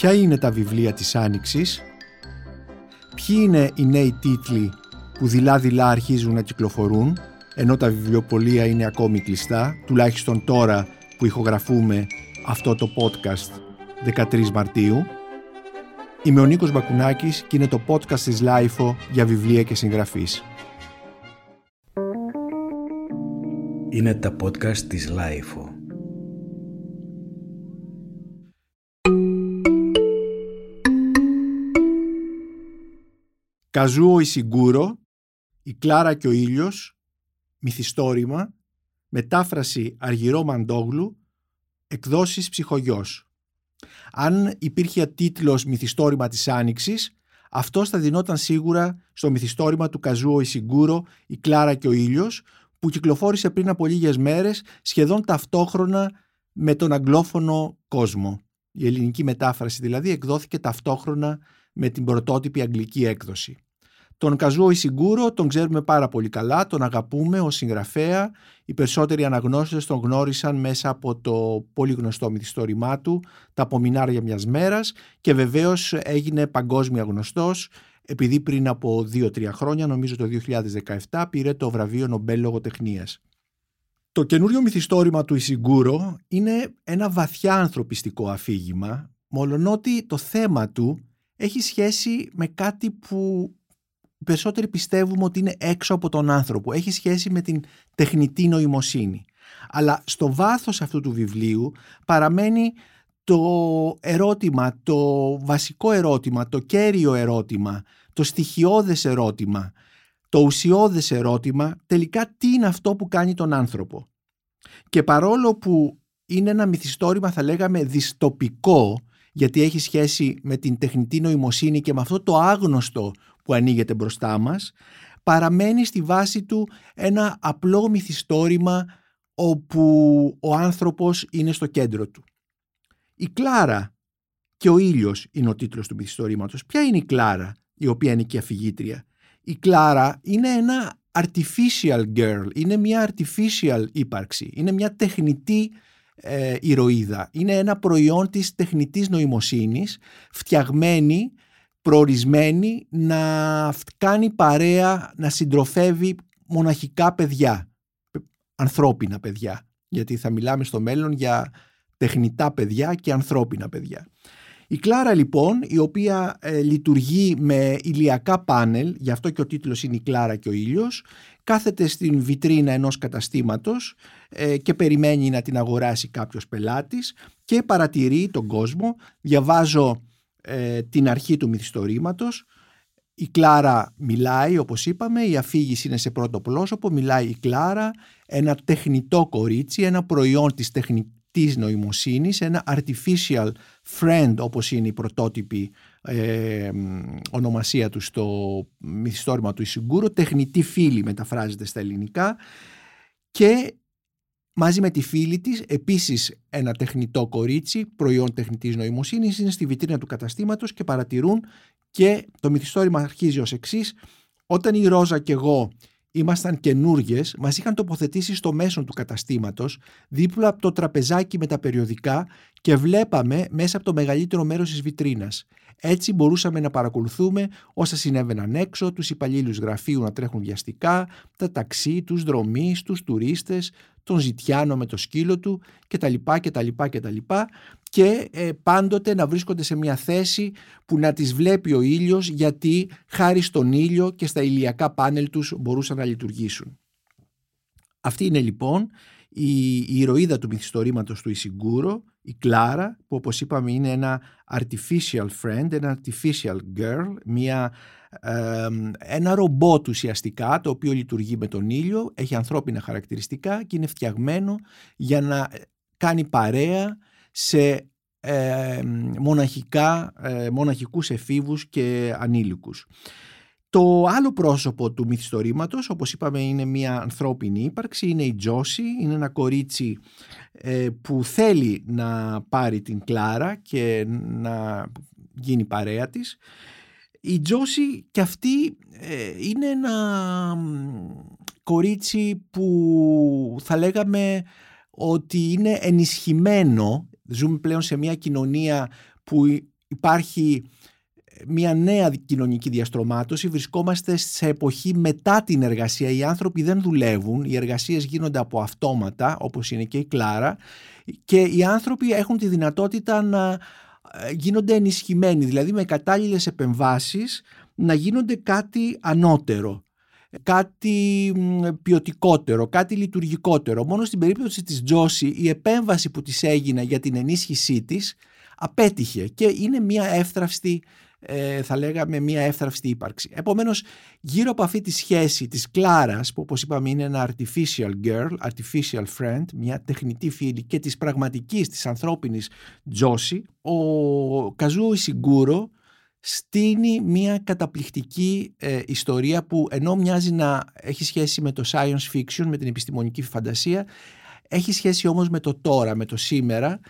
Ποια είναι τα βιβλία της Άνοιξης, ποιοι είναι οι νέοι τίτλοι που δειλά-δειλά αρχίζουν να κυκλοφορούν, ενώ τα βιβλιοπολία είναι ακόμη κλειστά, τουλάχιστον τώρα που ηχογραφούμε αυτό το podcast 13 Μαρτίου; Είμαι ο Νίκος Μπακουνάκης και είναι το podcast της LIFO για βιβλία και συγγραφείς. Είναι τα podcast της LIFO. Καζούο Ισιγκούρο, η Κλάρα και ο ήλιος, μυθιστόρημα, μετάφραση Αργυρό Μαντόγλου, εκδόσεις ψυχογιός. Αν υπήρχε τίτλος «Μυθιστόρημα της Άνοιξης», αυτό θα δινόταν σίγουρα στο μυθιστόρημα του Καζούο Ισιγκούρο «Η Κλάρα και ο ήλιος», που κυκλοφόρησε πριν από λίγες μέρες σχεδόν ταυτόχρονα με τον αγγλόφωνο κόσμο. Η ελληνική μετάφραση δηλαδή εκδόθηκε ταυτόχρονα με την πρωτότυπη αγγλική έκδοση. Τον Καζούο Ισιγκούρο τον ξέρουμε πάρα πολύ καλά, τον αγαπούμε ως συγγραφέα. Οι περισσότεροι αναγνώστες τον γνώρισαν μέσα από το πολύ γνωστό μυθιστόρημά του «Τα απομεινάρια μιας μέρας» και βεβαίως έγινε παγκόσμια γνωστός επειδή πριν από 2-3 χρόνια, νομίζω το 2017, πήρε το βραβείο Νομπέλ Λογοτεχνίας. Το καινούριο μυθιστόρημα του Ισιγκούρο είναι ένα βαθιά ανθρωπιστικό αφήγημα, μολονότι το θέμα του έχει σχέση με κάτι που περισσότεροι πιστεύουμε ότι είναι έξω από τον άνθρωπο. Έχει σχέση με την τεχνητή νοημοσύνη. Αλλά στο βάθος αυτού του βιβλίου παραμένει το ερώτημα, το βασικό ερώτημα, το κέριο ερώτημα, το στοιχειώδες ερώτημα, το ουσιώδες ερώτημα, τελικά τι είναι αυτό που κάνει τον άνθρωπο. Και παρόλο που είναι ένα μυθιστόρημα θα λέγαμε διστοπικό, γιατί έχει σχέση με την τεχνητή νοημοσύνη και με αυτό το άγνωστο που ανοίγεται μπροστά μας, παραμένει στη βάση του ένα απλό μυθιστόρημα όπου ο άνθρωπος είναι στο κέντρο του. Η Κλάρα και ο ήλιος είναι ο τίτλος του μυθιστορήματος. Ποια είναι η Κλάρα η οποία είναι και αφηγήτρια; Η Κλάρα είναι ένα artificial girl, είναι μια artificial ύπαρξη, είναι μια τεχνητή ε, ηρωίδα. Είναι ένα προϊόν της τεχνητής νοημοσύνης, φτιαγμένη, προορισμένη να κάνει παρέα, να συντροφεύει μοναχικά παιδιά, ανθρώπινα παιδιά. Γιατί θα μιλάμε στο μέλλον για τεχνητά παιδιά και ανθρώπινα παιδιά. Η Κλάρα λοιπόν, η οποία ε, λειτουργεί με ηλιακά πάνελ, γι' αυτό και ο τίτλος είναι η Κλάρα και ο ήλιος, κάθεται στην βιτρίνα ενός καταστήματος ε, και περιμένει να την αγοράσει κάποιος πελάτης και παρατηρεί τον κόσμο. Διαβάζω ε, την αρχή του μυθιστορήματος. Η Κλάρα μιλάει όπως είπαμε, η αφήγηση είναι σε πρώτο πρόσωπο, μιλάει η Κλάρα, ένα τεχνητό κορίτσι, ένα προϊόν της τεχνητής της νοημοσύνης, ένα artificial friend όπως είναι η πρωτότυπη ε, ονομασία του στο μυθιστόρημα του Ισιγκούρο, τεχνητή φίλη μεταφράζεται στα ελληνικά και μαζί με τη φίλη της επίσης ένα τεχνητό κορίτσι, προϊόν τεχνητής νοημοσύνης, είναι στη βιτρίνα του καταστήματος και παρατηρούν και το μυθιστόρημα αρχίζει ως εξής. Όταν η Ρόζα και εγώ ήμασταν καινούργιες, μας είχαν τοποθετήσει στο μέσο του καταστήματος, δίπλα από το τραπεζάκι με τα περιοδικά και βλέπαμε μέσα από το μεγαλύτερο μέρος της βιτρίνας. Έτσι μπορούσαμε να παρακολουθούμε όσα συνέβαιναν έξω, τους υπαλλήλους γραφείου να τρέχουν βιαστικά, τα ταξί, τους δρομείς, τους τουρίστες, τον Ζητιάνο με το σκύλο του κτλ. κτλ, κτλ και ε, πάντοτε να βρίσκονται σε μια θέση που να τις βλέπει ο ήλιος γιατί χάρη στον ήλιο και στα ηλιακά πάνελ τους μπορούσαν να λειτουργήσουν. Αυτή είναι λοιπόν η, η ηρωίδα του μυθιστορήματος του Ισιγκούρο, η Κλάρα, που όπως είπαμε είναι ένα artificial friend, ένα artificial girl, μια, ένα ρομπότ ουσιαστικά, το οποίο λειτουργεί με τον ήλιο, έχει ανθρώπινα χαρακτηριστικά και είναι φτιαγμένο για να κάνει παρέα σε ε, μοναχικά, ε, μοναχικούς εφήβους και ανήλικους. Το άλλο πρόσωπο του μυθιστορήματος, όπως είπαμε, είναι μια ανθρώπινη ύπαρξη, είναι η Τζόση, είναι ένα κορίτσι ε, που θέλει να πάρει την Κλάρα και να γίνει παρέα της. Η Τζόση και αυτή ε, είναι ένα κορίτσι που θα λέγαμε ότι είναι ενισχυμένο Ζούμε πλέον σε μια κοινωνία που υπάρχει μια νέα κοινωνική διαστρωμάτωση. Βρισκόμαστε σε εποχή μετά την εργασία. Οι άνθρωποι δεν δουλεύουν, οι εργασίες γίνονται από αυτόματα, όπως είναι και η Κλάρα, και οι άνθρωποι έχουν τη δυνατότητα να ε, γίνονται ενισχυμένοι, δηλαδή με κατάλληλες επεμβάσεις να γίνονται κάτι ανώτερο κάτι ποιοτικότερο, κάτι λειτουργικότερο. Μόνο στην περίπτωση της Τζόση η επέμβαση που της έγινε για την ενίσχυσή της απέτυχε και είναι μια εύθραυστη ε, θα λέγαμε μια εύθραυστη ύπαρξη. Επομένως γύρω από αυτή τη σχέση της Κλάρας που όπως είπαμε είναι ένα artificial girl, artificial friend, μια τεχνητή φίλη και της πραγματικής, της ανθρώπινης Τζόση, ο Καζού Ισιγκούρο στείνει μια καταπληκτική ε, ιστορία που ενώ μοιάζει να έχει σχέση με το science fiction, με την επιστημονική φαντασία, έχει σχέση όμως με το τώρα, με το σήμερα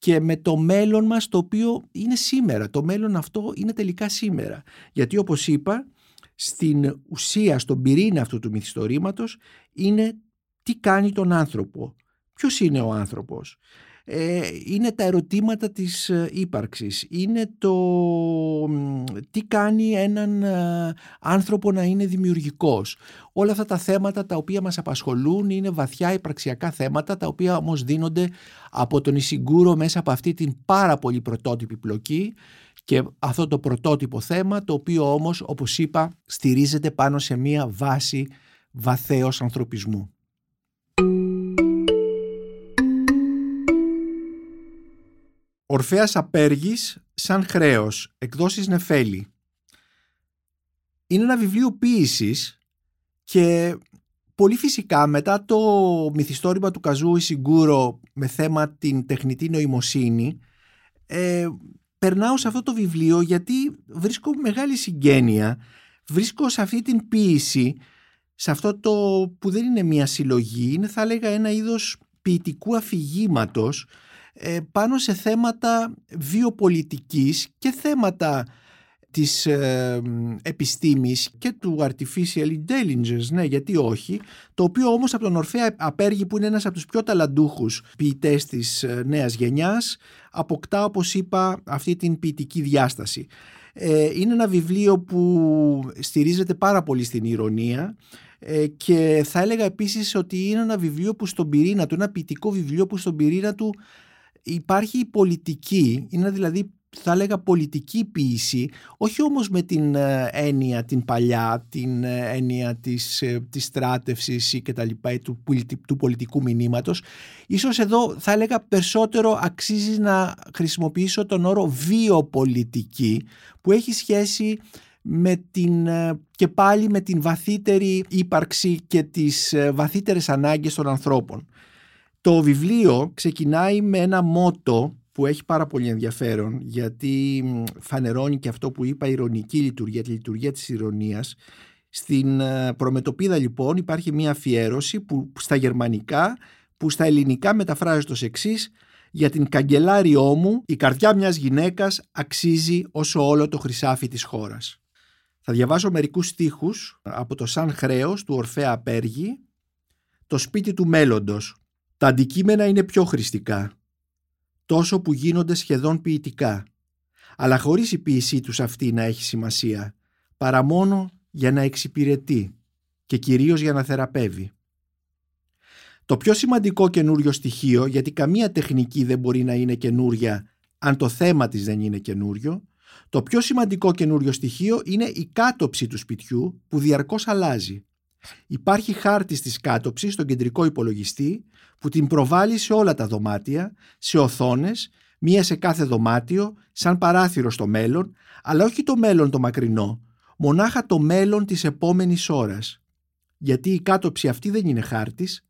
και με το μέλλον μας το οποίο είναι σήμερα. Το μέλλον αυτό είναι τελικά σήμερα. Γιατί όπως είπα, στην ουσία, στον πυρήνα αυτού του μυθιστορήματος είναι τι κάνει τον άνθρωπο. Ποιος είναι ο άνθρωπος; Ε, είναι τα ερωτήματα της ε, ύπαρξης. Είναι το τι κάνει έναν ε, άνθρωπο να είναι δημιουργικός. Όλα αυτά τα θέματα τα οποία μας απασχολούν είναι βαθιά υπαρξιακά θέματα τα οποία όμως δίνονται από τον Ισιγκούρο μέσα από αυτή την πάρα πολύ πρωτότυπη πλοκή και αυτό το πρωτότυπο θέμα το οποίο όμως όπως είπα στηρίζεται πάνω σε μία βάση βαθέως ανθρωπισμού. Ορφέας Απέργης σαν χρέος, εκδόσεις Νεφέλη. Είναι ένα βιβλίο ποίησης και πολύ φυσικά μετά το μυθιστόρημα του Καζού Ισιγκούρο με θέμα την τεχνητή νοημοσύνη ε, περνάω σε αυτό το βιβλίο γιατί βρίσκω μεγάλη συγγένεια βρίσκω σε αυτή την ποίηση σε αυτό το που δεν είναι μια συλλογή είναι θα έλεγα ένα είδος ποιητικού αφηγήματος ε, πάνω σε θέματα βιοπολιτικής και θέματα της ε, επιστήμης και του artificial intelligence, ναι γιατί όχι, το οποίο όμως από τον Ορφέα Απέργη που είναι ένας από τους πιο ταλαντούχους ποιητές της ε, νέας γενιάς αποκτά όπως είπα αυτή την ποιητική διάσταση. Ε, είναι ένα βιβλίο που στηρίζεται πάρα πολύ στην ηρωνία και θα έλεγα επίσης ότι είναι ένα βιβλίο που στον πυρήνα του, ένα ποιητικό βιβλίο που στον πυρήνα του υπάρχει η πολιτική, είναι δηλαδή θα έλεγα πολιτική ποιήση, όχι όμως με την ε, έννοια την παλιά, την ε, έννοια της, ε, της στράτευσης ή και τα λοιπά, του, του πολιτικού μηνύματος. Ίσως εδώ θα έλεγα περισσότερο αξίζει να χρησιμοποιήσω τον όρο βιοπολιτική που έχει σχέση με την, και πάλι με την βαθύτερη ύπαρξη και τις βαθύτερες ανάγκες των ανθρώπων. Το βιβλίο ξεκινάει με ένα μότο που έχει πάρα πολύ ενδιαφέρον γιατί φανερώνει και αυτό που είπα ηρωνική λειτουργία, τη λειτουργία της ηρωνίας. Στην ε, προμετωπίδα λοιπόν υπάρχει μια αφιέρωση που στα γερμανικά που στα ελληνικά μεταφράζεται ως εξής. «Για την καγκελάριό μου η καρδιά μιας γυναίκας αξίζει όσο όλο το χρυσάφι της χώρας». Θα διαβάσω μερικούς στίχους από το «Σαν χρέος» του Ορφέα Πέργη «Το σπίτι του μέλλοντος» Τα αντικείμενα είναι πιο χρηστικά, τόσο που γίνονται σχεδόν ποιητικά, αλλά χωρίς η ποιησή τους αυτή να έχει σημασία, παρά μόνο για να εξυπηρετεί και κυρίως για να θεραπεύει. Το πιο σημαντικό καινούριο στοιχείο, γιατί καμία τεχνική δεν μπορεί να είναι καινούρια αν το θέμα της δεν είναι καινούριο, το πιο σημαντικό καινούριο στοιχείο είναι η κάτωψη του σπιτιού που διαρκώς αλλάζει. Υπάρχει χάρτη της κάτωψης στον κεντρικό υπολογιστή που την προβάλλει σε όλα τα δωμάτια, σε οθόνες, μία σε κάθε δωμάτιο, σαν παράθυρο στο μέλλον, αλλά όχι το μέλλον το μακρινό, μονάχα το μέλλον της επόμενης ώρας. Γιατί η κάτωψη αυτή δεν είναι χάρτης,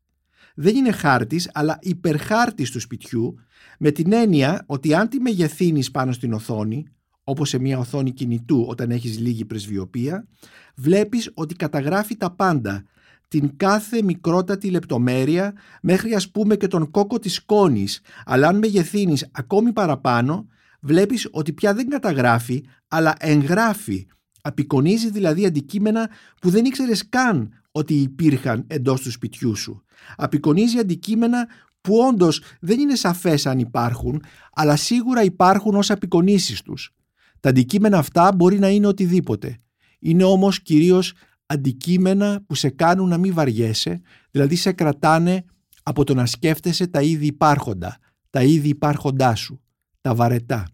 δεν είναι χάρτης αλλά υπερχάρτης του σπιτιού με την έννοια ότι αν τη μεγεθύνεις πάνω στην οθόνη όπως σε μια οθόνη κινητού όταν έχεις λίγη πρεσβειοπία, βλέπεις ότι καταγράφει τα πάντα, την κάθε μικρότατη λεπτομέρεια μέχρι ας πούμε και τον κόκο της σκόνης, αλλά αν μεγεθύνεις ακόμη παραπάνω, βλέπεις ότι πια δεν καταγράφει, αλλά εγγράφει. Απεικονίζει δηλαδή αντικείμενα που δεν ήξερες καν ότι υπήρχαν εντός του σπιτιού σου. Απεικονίζει αντικείμενα που όντως δεν είναι σαφές αν υπάρχουν, αλλά σίγουρα υπάρχουν ως απεικονίσεις τους. Τα αντικείμενα αυτά μπορεί να είναι οτιδήποτε. Είναι όμως κυρίως αντικείμενα που σε κάνουν να μην βαριέσαι, δηλαδή σε κρατάνε από το να σκέφτεσαι τα ήδη υπάρχοντα, τα ήδη υπάρχοντά σου, τα βαρετά.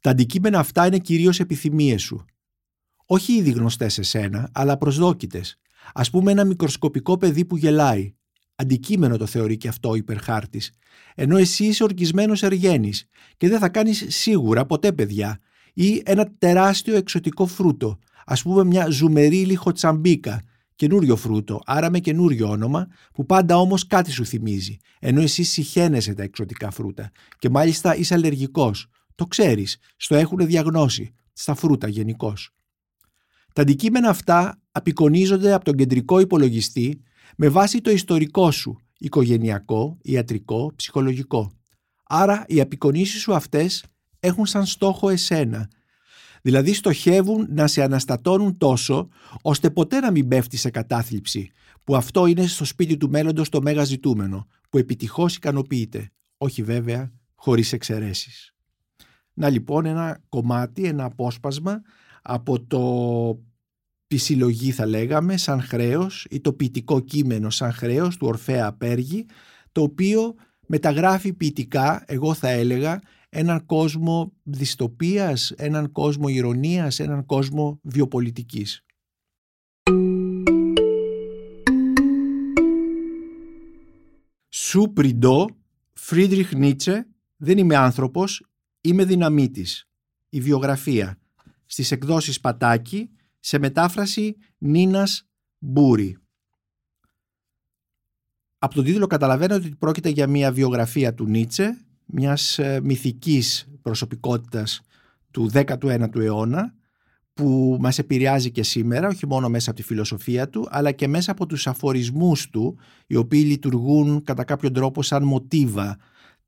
Τα αντικείμενα αυτά είναι κυρίως επιθυμίες σου. Όχι ήδη γνωστές σε σένα, αλλά προσδόκητες. Ας πούμε ένα μικροσκοπικό παιδί που γελάει. Αντικείμενο το θεωρεί και αυτό ο υπερχάρτης. Ενώ εσύ είσαι ορκισμένος εργένης και δεν θα κάνεις σίγουρα ποτέ παιδιά. Ή ένα τεράστιο εξωτικό φρούτο, ας πούμε μια ζουμερή λιχοτσαμπίκα, καινούριο φρούτο, άρα με καινούριο όνομα, που πάντα όμως κάτι σου θυμίζει, ενώ εσύ συχαίνεσαι τα εξωτικά φρούτα και μάλιστα είσαι αλλεργικός. Το ξέρεις, στο έχουν διαγνώσει, στα φρούτα γενικώς. Τα αντικείμενα αυτά απεικονίζονται από τον κεντρικό υπολογιστή με βάση το ιστορικό σου, οικογενειακό, ιατρικό, ψυχολογικό. Άρα οι απεικονίσεις σου αυτές έχουν σαν στόχο εσένα. Δηλαδή στοχεύουν να σε αναστατώνουν τόσο ώστε ποτέ να μην πέφτεις σε κατάθλιψη που αυτό είναι στο σπίτι του μέλλοντος το μέγα ζητούμενο που επιτυχώς ικανοποιείται. Όχι βέβαια χωρίς εξαιρέσεις. Να λοιπόν ένα κομμάτι, ένα απόσπασμα από το τη συλλογή θα λέγαμε σαν χρέος ή το ποιητικό κείμενο σαν χρέος του Ορφέα Απέργη το οποίο μεταγράφει ποιητικά, εγώ θα έλεγα, έναν κόσμο δυστοπίας, έναν κόσμο ηρωνίας, έναν κόσμο βιοπολιτικής. Σου πριντό, Φρίντριχ Νίτσε, δεν είμαι άνθρωπος, είμαι δυναμίτης. Η βιογραφία. Στις εκδόσεις Πατάκη, σε μετάφραση Νίνας Μπούρη. Από τον τίτλο καταλαβαίνετε ότι πρόκειται για μια βιογραφία του Νίτσε, μιας ε, μυθικής προσωπικότητας του 19ου αιώνα, που μας επηρεάζει και σήμερα, όχι μόνο μέσα από τη φιλοσοφία του, αλλά και μέσα από τους αφορισμούς του, οι οποίοι λειτουργούν κατά κάποιο τρόπο σαν μοτίβα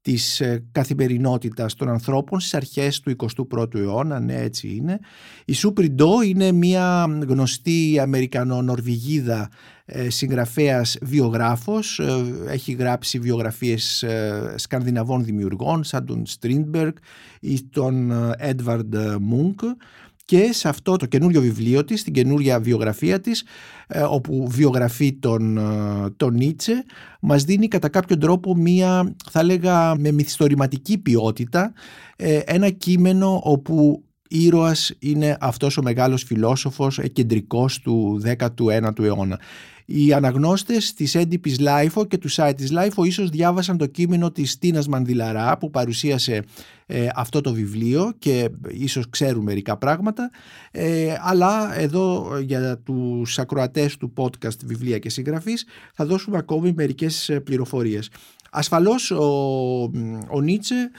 της ε, καθημερινότητας των ανθρώπων στις αρχές του 21ου αιώνα, ναι έτσι είναι. Η Σούπριντό είναι μια γνωστή Αμερικανο-Νορβηγίδα ε, συγγραφέας βιογράφος, ε, έχει γράψει βιογραφίες σκανδιναβών δημιουργών σαν τον Στρίντμπεργκ ή τον Έντβαρντ Μουνκ και σε αυτό το καινούριο βιβλίο της, την καινούρια βιογραφία της, ε, όπου βιογραφεί τον, ε, τον Νίτσε, μας δίνει κατά κάποιο τρόπο μία, θα λέγα, με μυθιστορηματική ποιότητα, ε, ένα κείμενο όπου ήρωας είναι αυτός ο μεγάλος φιλόσοφος κεντρικός του 19ου αιώνα. Οι αναγνώστες της έντυπης LIFO και του site της LIFO ίσως διάβασαν το κείμενο της Τίνας Μανδυλαρά που παρουσίασε ε, αυτό το βιβλίο και ίσως ξέρουν μερικά πράγματα ε, αλλά εδώ για τους ακροατές του podcast βιβλία και συγγραφείς θα δώσουμε ακόμη μερικές ε, πληροφορίες. Ασφαλώς ο, ο Νίτσε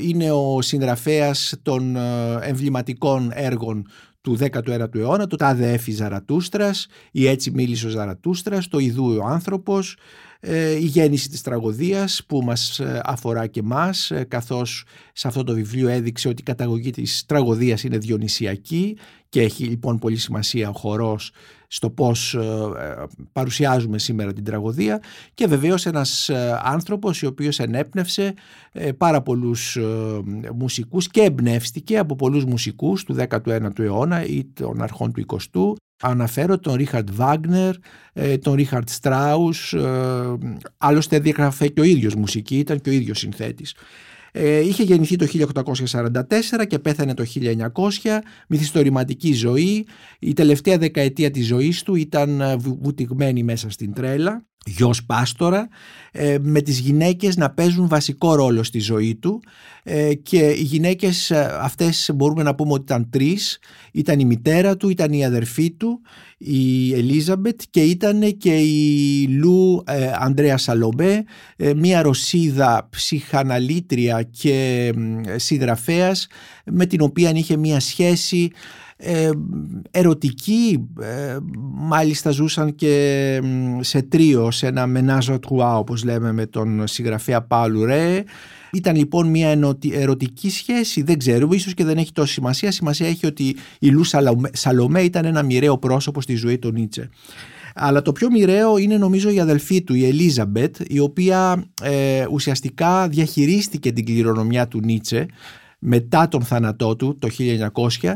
είναι ο συγγραφέας των εμβληματικών έργων του 19ου αιώνα, το «Τάδε έφη Ζαρατούστρας», η «Έτσι μίλησε ο Ζαρατούστρας», το «Ιδού ο άνθρωπος», ε, η γέννηση της τραγωδίας που μας ε, αφορά και μας ε, καθώς σε αυτό το βιβλίο έδειξε ότι η καταγωγή της τραγωδίας είναι διονυσιακή και έχει λοιπόν πολύ σημασία ο χορός στο πώς παρουσιάζουμε σήμερα την τραγωδία και βεβαίως ένας άνθρωπος ο οποίος ενέπνευσε πάρα πολλούς μουσικούς και εμπνεύστηκε από πολλούς μουσικούς του 19ου αιώνα ή των αρχών του 20ου Αναφέρω τον Ρίχαρτ Βάγνερ, ε, τον Ρίχαρτ Στράους, ε, άλλωστε διαγραφέ και ο ίδιος μουσική, ήταν και ο ίδιος συνθέτης. Ε, είχε γεννηθεί το 1844 και πέθανε το 1900, μυθιστορηματική ζωή. Η τελευταία δεκαετία της ζωής του ήταν βουτυγμένη μέσα στην τρέλα γιος πάστορα ε, με τις γυναίκες να παίζουν βασικό ρόλο στη ζωή του. Ε, και οι γυναίκες ε, αυτές μπορούμε να πούμε ότι ήταν τρεις. Ήταν η μητέρα του, ήταν η αδερφή του η Ελίζαμπετ και ήταν και η Λου Ανδρέα Σαλομπέ μια Ρωσίδα ψυχαναλήτρια και συγγραφέας με την οποία είχε μια σχέση ε, ερωτικοί ε, μάλιστα ζούσαν και σε τρίο σε ένα μενάζο τρουά όπως λέμε με τον συγγραφέα Παύλου Ρε ήταν λοιπόν μια ερωτική σχέση, δεν ξέρουμε, ίσως και δεν έχει τόση σημασία. Σημασία έχει ότι η Λου Σαλομέ ήταν ένα μοιραίο πρόσωπο στη ζωή του Νίτσε. Αλλά το πιο μοιραίο είναι νομίζω η αδελφή του, η Ελίζαμπετ, η οποία ε, ουσιαστικά διαχειρίστηκε την κληρονομιά του Νίτσε μετά τον θάνατό του το 1900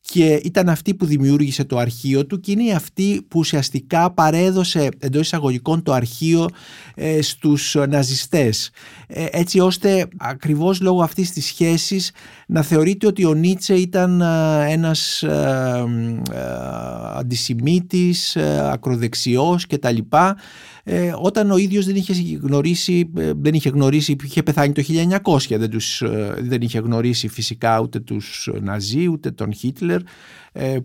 και ήταν αυτή που δημιούργησε το αρχείο του και είναι αυτή που ουσιαστικά παρέδωσε εντός εισαγωγικών το αρχείο ε, στους ναζιστές. Ε, έτσι ώστε ακριβώς λόγω αυτής της σχέσης να θεωρείται ότι ο Νίτσε ήταν ε, ένας ε, ε, αντισημίτης, ακροδεξιός κτλ ε, όταν ο ίδιος δεν είχε γνωρίσει, ε, δεν είχε γνωρίσει, είχε πεθάνει το 1900, δεν, τους, ε, δεν είχε γνωρίσει φυσικά ούτε τους Ναζί ούτε τον Χίτλερ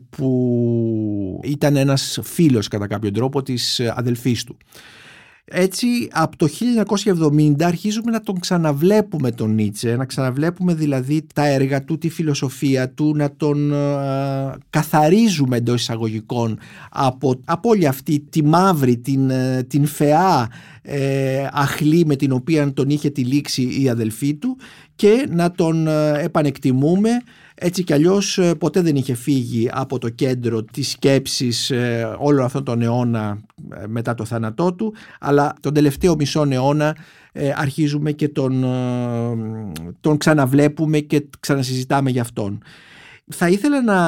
που ήταν ένας φίλος κατά κάποιο τρόπο της αδελφής του. Έτσι από το 1970 αρχίζουμε να τον ξαναβλέπουμε τον Νίτσε, να ξαναβλέπουμε δηλαδή τα έργα του, τη φιλοσοφία του, να τον ε, καθαρίζουμε εντός εισαγωγικών από, από όλη αυτή τη μαύρη, την, ε, την φεά ε, αχλή με την οποία τον είχε τυλίξει η αδελφή του και να τον ε, επανεκτιμούμε έτσι κι αλλιώς ε, ποτέ δεν είχε φύγει από το κέντρο της σκέψης ε, όλο αυτόν τον αιώνα ε, μετά το θάνατό του αλλά τον τελευταίο μισό αιώνα αρχίζουμε και τον, τον ξαναβλέπουμε και ξανασυζητάμε για αυτόν. Θα ήθελα να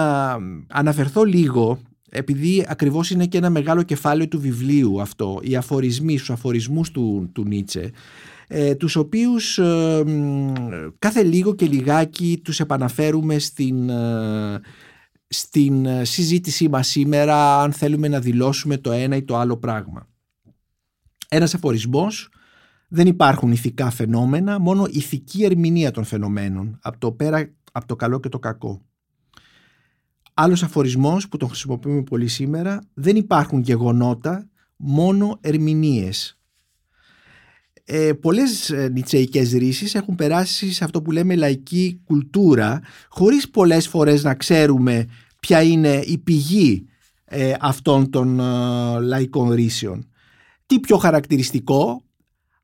αναφερθώ λίγο επειδή ακριβώς είναι και ένα μεγάλο κεφάλαιο του βιβλίου αυτό, οι αφορισμοί, στους αφορισμούς του, του Νίτσε ε, τους οποίους ε, κάθε λίγο και λιγάκι τους επαναφέρουμε στην, ε, στην ε, συζήτησή μας σήμερα αν θέλουμε να δηλώσουμε το ένα ή το άλλο πράγμα. Ένας αφορισμός δεν υπάρχουν ηθικά φαινόμενα, μόνο ηθική ερμηνεία των φαινομένων, από το πέρα, από το καλό και το κακό. Άλλος αφορισμός που τον χρησιμοποιούμε πολύ σήμερα, δεν υπάρχουν γεγονότα, μόνο ερμηνείες ε, πολλές ε, νητσεϊκές ρίσεις έχουν περάσει σε αυτό που λέμε λαϊκή κουλτούρα χωρίς πολλές φορές να ξέρουμε ποια είναι η πηγή ε, αυτών των ε, λαϊκών ρήσεων. Τι πιο χαρακτηριστικό;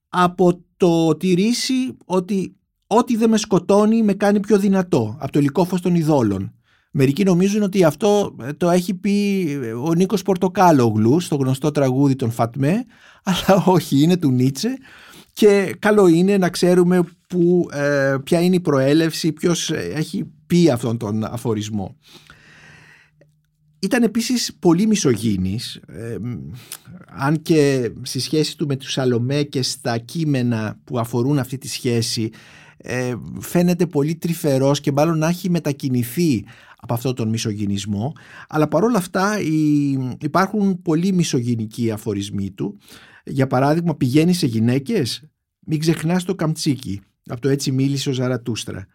Από το τη ρίση ότι ό,τι δεν με σκοτώνει με κάνει πιο δυνατό από το υλικό φως των ειδόλων. Μερικοί νομίζουν ότι αυτό το έχει πει ο Νίκος Πορτοκάλογλου στο γνωστό τραγούδι των Φατμέ αλλά όχι είναι του Νίτσε και καλό είναι να ξέρουμε που, ε, ποια είναι η προέλευση, ποιος έχει πει αυτόν τον αφορισμό. Ήταν επίσης πολύ μισογίνης, ε, αν και στη σχέση του με τους Σαλομέ και στα κείμενα που αφορούν αυτή τη σχέση ε, φαίνεται πολύ τρυφερός και μάλλον να έχει μετακινηθεί από αυτόν τον μισογυνισμό αλλά παρόλα αυτά υπάρχουν πολύ μισογυνικοί αφορισμοί του για παράδειγμα, πηγαίνει σε γυναίκες, μην ξεχνάς το καμτσίκι. Από το έτσι μίλησε ο Ζαρατούστρα.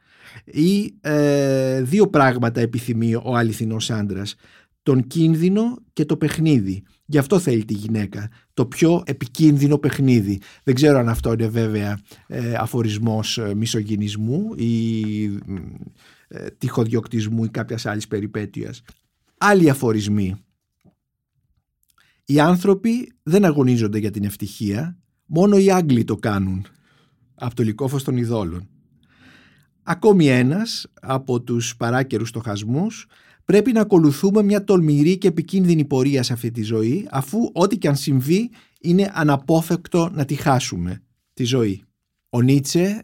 Ή ε, δύο πράγματα επιθυμεί ο αληθινός άντρας. Τον κίνδυνο και το παιχνίδι. Γι' αυτό θέλει τη γυναίκα. Το πιο επικίνδυνο παιχνίδι. Δεν ξέρω αν αυτό είναι βέβαια ε, αφορισμός ε, μισογυνισμού ή ε, τυχοδιοκτισμού ή κάποιας άλλης περιπέτειας. Άλλοι αφορισμοί οι άνθρωποι δεν αγωνίζονται για την ευτυχία, μόνο οι Άγγλοι το κάνουν, από το λικόφος των ειδόλων. Ακόμη ένας από τους παράκαιρους στοχασμούς πρέπει να ακολουθούμε μια τολμηρή και επικίνδυνη πορεία σε αυτή τη ζωή αφού ό,τι και αν συμβεί είναι αναπόφευκτο να τη χάσουμε, τη ζωή. Ο Νίτσε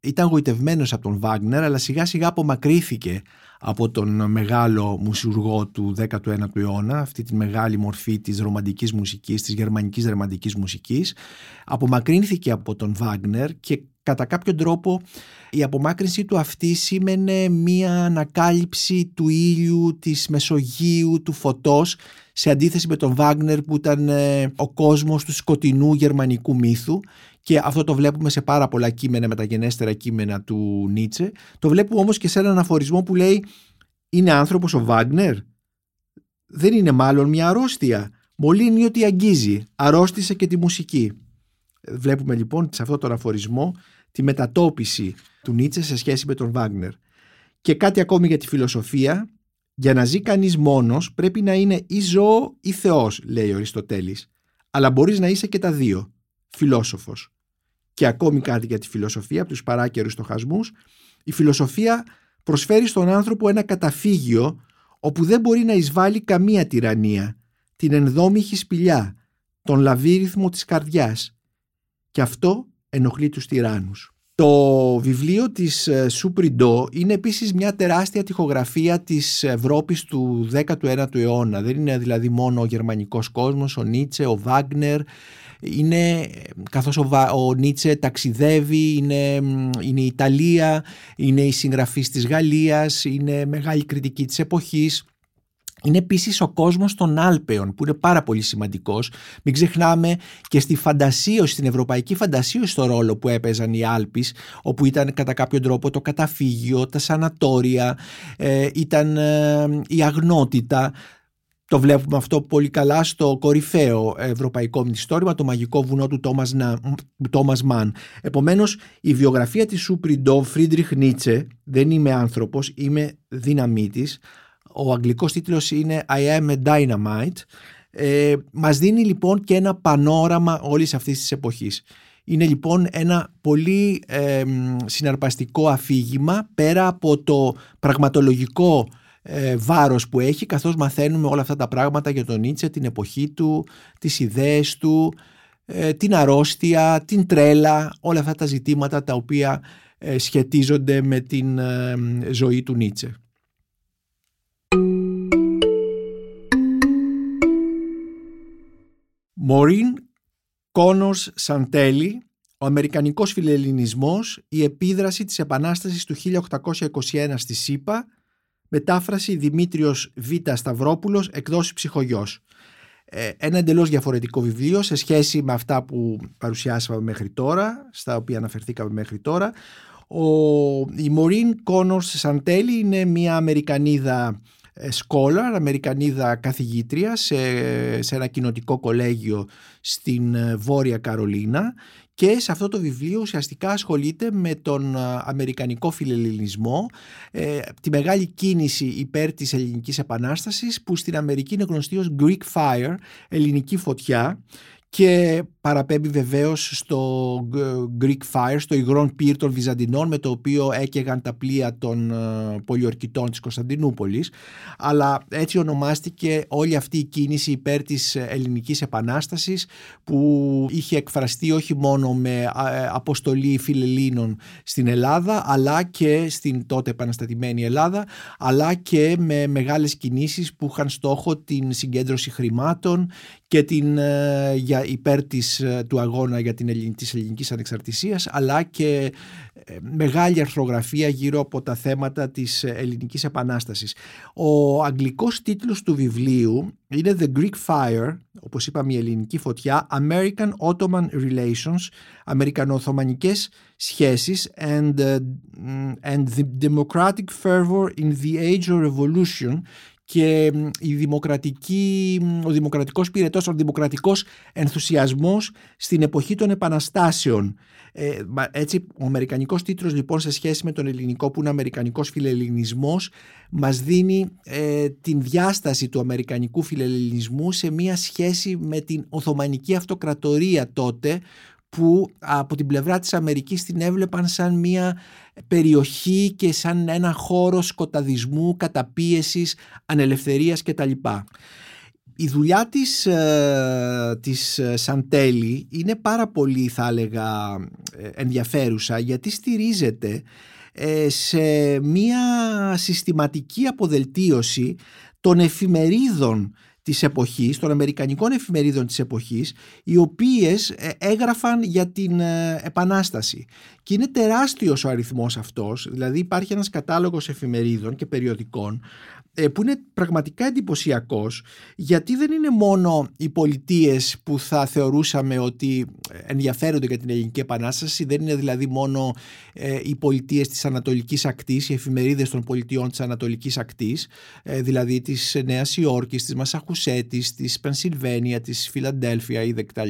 ήταν γοητευμένος από τον Βάγνερ αλλά σιγά σιγά απομακρύθηκε από τον μεγάλο μουσουργό του 19ου αιώνα, αυτή τη μεγάλη μορφή της ρομαντικής μουσικής, της γερμανικής ρομαντικής μουσικής, απομακρύνθηκε από τον Βάγνερ και κατά κάποιο τρόπο η απομάκρυνση του αυτή σήμαινε μία ανακάλυψη του ήλιου, της Μεσογείου, του φωτός σε αντίθεση με τον Βάγνερ που ήταν ε, ο κόσμος του σκοτεινού γερμανικού μύθου και αυτό το βλέπουμε σε πάρα πολλά κείμενα μεταγενέστερα κείμενα του Νίτσε. Το βλέπουμε όμως και σε έναν αφορισμό που λέει είναι άνθρωπος ο Βάγνερ; Δεν είναι μάλλον μια αρρώστια. Μολύνει ότι αγγίζει. Αρρώστησε και τη μουσική. Βλέπουμε λοιπόν σε αυτόν τον αφορισμό τη μετατόπιση του Νίτσε σε σχέση με τον Βάγνερ. Και κάτι ακόμη για τη φιλοσοφία. Για να ζει κανείς μόνος πρέπει να είναι ή ζώο ή θεός, λέει ο Αριστοτέλης. Αλλά μπορείς να είσαι και τα δύο φιλόσοφος. Και ακόμη κάτι για τη φιλοσοφία, από τους παράκαιρους στοχασμούς, η φιλοσοφία προσφέρει στον άνθρωπο ένα καταφύγιο όπου δεν μπορεί να εισβάλλει καμία τυραννία, την ενδόμηχη σπηλιά, τον λαβύριθμο της καρδιάς. Και αυτό ενοχλεί τους τυράννους. Το βιβλίο της Σουπριντό είναι επίσης μια τεράστια τυχογραφία της Ευρώπης του 19ου αιώνα. Δεν είναι δηλαδή μόνο ο γερμανικός κόσμος, ο Νίτσε, ο Βάγνερ, είναι καθώς ο, ο Νίτσε ταξιδεύει, είναι, είναι η Ιταλία, είναι η συγγραφής της Γαλλίας, είναι μεγάλη κριτική της εποχής. Είναι επίσης ο κόσμος των Άλπαιων που είναι πάρα πολύ σημαντικός. Μην ξεχνάμε και στη φαντασίωση, στην ευρωπαϊκή φαντασίωση στο ρόλο που έπαιζαν οι Άλπεις όπου ήταν κατά κάποιο τρόπο το καταφύγιο, τα σανατόρια, ε, ήταν ε, η αγνότητα. Το βλέπουμε αυτό πολύ καλά στο κορυφαίο ευρωπαϊκό μυθιστόρημα, το μαγικό βουνό του Τόμας Μαν. Επομένως, η βιογραφία της Σουπριντό Φρίντριχ Νίτσε, δεν είμαι άνθρωπος, είμαι δύναμή της, ο αγγλικός τίτλος είναι I am a dynamite, ε, μας δίνει λοιπόν και ένα πανόραμα όλης αυτής της εποχής. Είναι λοιπόν ένα πολύ ε, συναρπαστικό αφήγημα πέρα από το πραγματολογικό ε, βάρος που έχει καθώς μαθαίνουμε όλα αυτά τα πράγματα για τον Νίτσε, την εποχή του, τις ιδέες του, ε, την αρρώστια, την τρέλα, όλα αυτά τα ζητήματα τα οποία ε, σχετίζονται με την ε, ζωή του Νίτσε. Μωρίν Κόνος Σαντέλη, ο Αμερικανικός φιλελληνισμός, η επίδραση της Επανάστασης του 1821 στη ΣΥΠΑ, μετάφραση Δημήτριος Β. Σταυρόπουλος, εκδόση ψυχογιός. Ε, ένα εντελώς διαφορετικό βιβλίο σε σχέση με αυτά που παρουσιάσαμε μέχρι τώρα, στα οποία αναφερθήκαμε μέχρι τώρα. Ο, η Μωρίν Κόνος Σαντέλη είναι μια Αμερικανίδα Scholar, Αμερικανίδα καθηγήτρια σε, σε ένα κοινοτικό κολέγιο στην ε, Βόρεια Καρολίνα και σε αυτό το βιβλίο ουσιαστικά ασχολείται με τον ε, αμερικανικό φιλελληνισμό, ε, τη μεγάλη κίνηση υπέρ της ελληνικής επανάστασης που στην Αμερική είναι γνωστή ως Greek Fire, ελληνική φωτιά και παραπέμπει βεβαίως στο Greek Fire, στο υγρόν πύρ των Βυζαντινών με το οποίο έκαιγαν τα πλοία των ε, πολιορκητών της Κωνσταντινούπολης. Αλλά έτσι ονομάστηκε όλη αυτή η κίνηση υπέρ της ελληνικής επανάστασης που είχε εκφραστεί όχι μόνο με ε, αποστολή φιλελλήνων στην Ελλάδα αλλά και στην τότε επαναστατημένη Ελλάδα αλλά και με μεγάλες κινήσεις που είχαν στόχο την συγκέντρωση χρημάτων και την, ε, για υπέρ της, ε, του αγώνα για την ελληνική, της ελληνικής ανεξαρτησίας αλλά και ε, μεγάλη αρθρογραφία γύρω από τα θέματα της ελληνικής επανάστασης. Ο αγγλικός τίτλος του βιβλίου είναι The Greek Fire, όπως είπαμε η ελληνική φωτιά, American Ottoman Relations, Αμερικανοοθωμανικές σχέσεις and, and the democratic fervor in the age of revolution και η δημοκρατική, ο δημοκρατικός πυρετός, ο δημοκρατικός ενθουσιασμός στην εποχή των επαναστάσεων. Ε, έτσι, ο αμερικανικός τίτλος λοιπόν σε σχέση με τον ελληνικό που είναι αμερικανικός φιλελληνισμός μας δίνει ε, την διάσταση του αμερικανικού φιλελληνισμού σε μια σχέση με την Οθωμανική Αυτοκρατορία τότε που από την πλευρά της Αμερικής την έβλεπαν σαν μια περιοχή και σαν ένα χώρο σκοταδισμού, καταπίεσης, ανελευθερίας κτλ. Η δουλειά της, ε, της Σαντέλη είναι πάρα πολύ θα έλεγα ε, ενδιαφέρουσα γιατί στηρίζεται ε, σε μια συστηματική αποδελτίωση των εφημερίδων της εποχής, των Αμερικανικών εφημερίδων της εποχής, οι οποίες ε, έγραφαν για την ε, Επανάσταση. Και είναι τεράστιος ο αριθμός αυτός, δηλαδή υπάρχει ένας κατάλογος εφημερίδων και περιοδικών ε, που είναι πραγματικά εντυπωσιακός, γιατί δεν είναι μόνο οι πολιτείες που θα θεωρούσαμε ότι ενδιαφέρονται για την ελληνική επανάσταση δεν είναι δηλαδή μόνο ε, οι πολιτείες της Ανατολικής Ακτής οι εφημερίδες των πολιτιών της Ανατολικής Ακτής ε, δηλαδή της Νέας Υόρκης, της Μασαχουσέτης της Πενσιλβένια, της Φιλαντέλφια είδε κτλ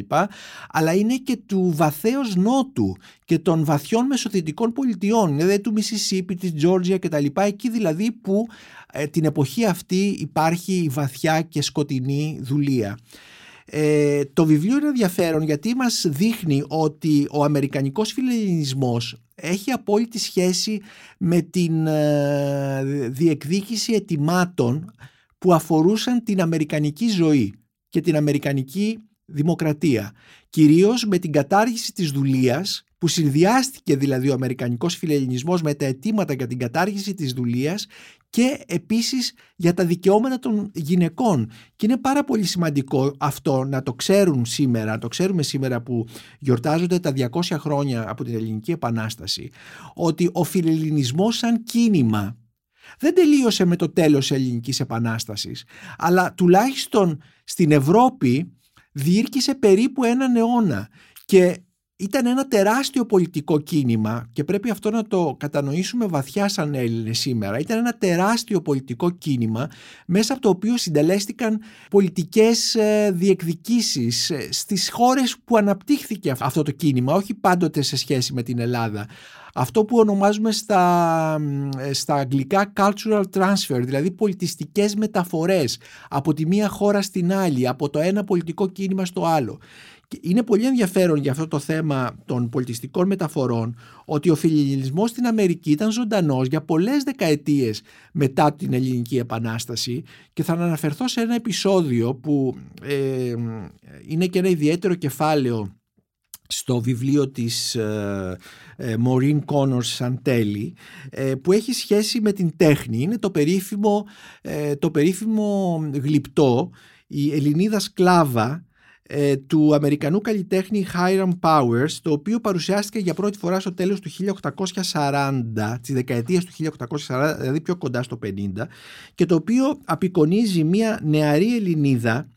αλλά είναι και του βαθέως νότου και των βαθιών μεσοδυτικών πολιτιών δηλαδή του Μισισίπη, της Τζόρτζια κτλ. Εκεί δηλαδή που ε, την εποχή αυτή υπάρχει βαθιά και σκοτεινή δουλεία. Ε, το βιβλίο είναι ενδιαφέρον γιατί μας δείχνει ότι ο αμερικανικός φιλελληνισμός έχει απόλυτη σχέση με την ε, διεκδίκηση ετοιμάτων που αφορούσαν την αμερικανική ζωή και την αμερικανική δημοκρατία. Κυρίως με την κατάργηση της δουλείας που συνδυάστηκε δηλαδή ο Αμερικανικός φιλελληνισμός με τα αιτήματα για την κατάργηση της δουλείας και επίσης για τα δικαιώματα των γυναικών. Και είναι πάρα πολύ σημαντικό αυτό να το ξέρουν σήμερα, να το ξέρουμε σήμερα που γιορτάζονται τα 200 χρόνια από την Ελληνική Επανάσταση, ότι ο φιλελληνισμός σαν κίνημα δεν τελείωσε με το τέλος της Ελληνικής Επανάστασης, αλλά τουλάχιστον στην Ευρώπη διήρκησε περίπου έναν αιώνα και ήταν ένα τεράστιο πολιτικό κίνημα και πρέπει αυτό να το κατανοήσουμε βαθιά σαν Έλληνες σήμερα. Ήταν ένα τεράστιο πολιτικό κίνημα μέσα από το οποίο συντελέστηκαν πολιτικές ε, διεκδικήσεις ε, στις χώρες που αναπτύχθηκε αυτό το κίνημα, όχι πάντοτε σε σχέση με την Ελλάδα. Αυτό που ονομάζουμε στα, ε, στα αγγλικά cultural transfer, δηλαδή πολιτιστικές μεταφορές από τη μία χώρα στην άλλη, από το ένα πολιτικό κίνημα στο άλλο. Είναι πολύ ενδιαφέρον για αυτό το θέμα των πολιτιστικών μεταφορών ότι ο φιλιλληνισμός στην Αμερική ήταν ζωντανός για πολλές δεκαετίες μετά την Ελληνική Επανάσταση και θα αναφερθώ σε ένα επεισόδιο που ε, είναι και ένα ιδιαίτερο κεφάλαιο στο βιβλίο της ε, ε, Maureen Connors Santelli ε, που έχει σχέση με την τέχνη. Είναι το περίφημο, ε, το περίφημο γλυπτό η Ελληνίδα Σκλάβα ε, του Αμερικανού καλλιτέχνη Hiram Powers, το οποίο παρουσιάστηκε για πρώτη φορά στο τέλος του 1840, της δεκαετίας του 1840, δηλαδή πιο κοντά στο 50, και το οποίο απεικονίζει μια νεαρή Ελληνίδα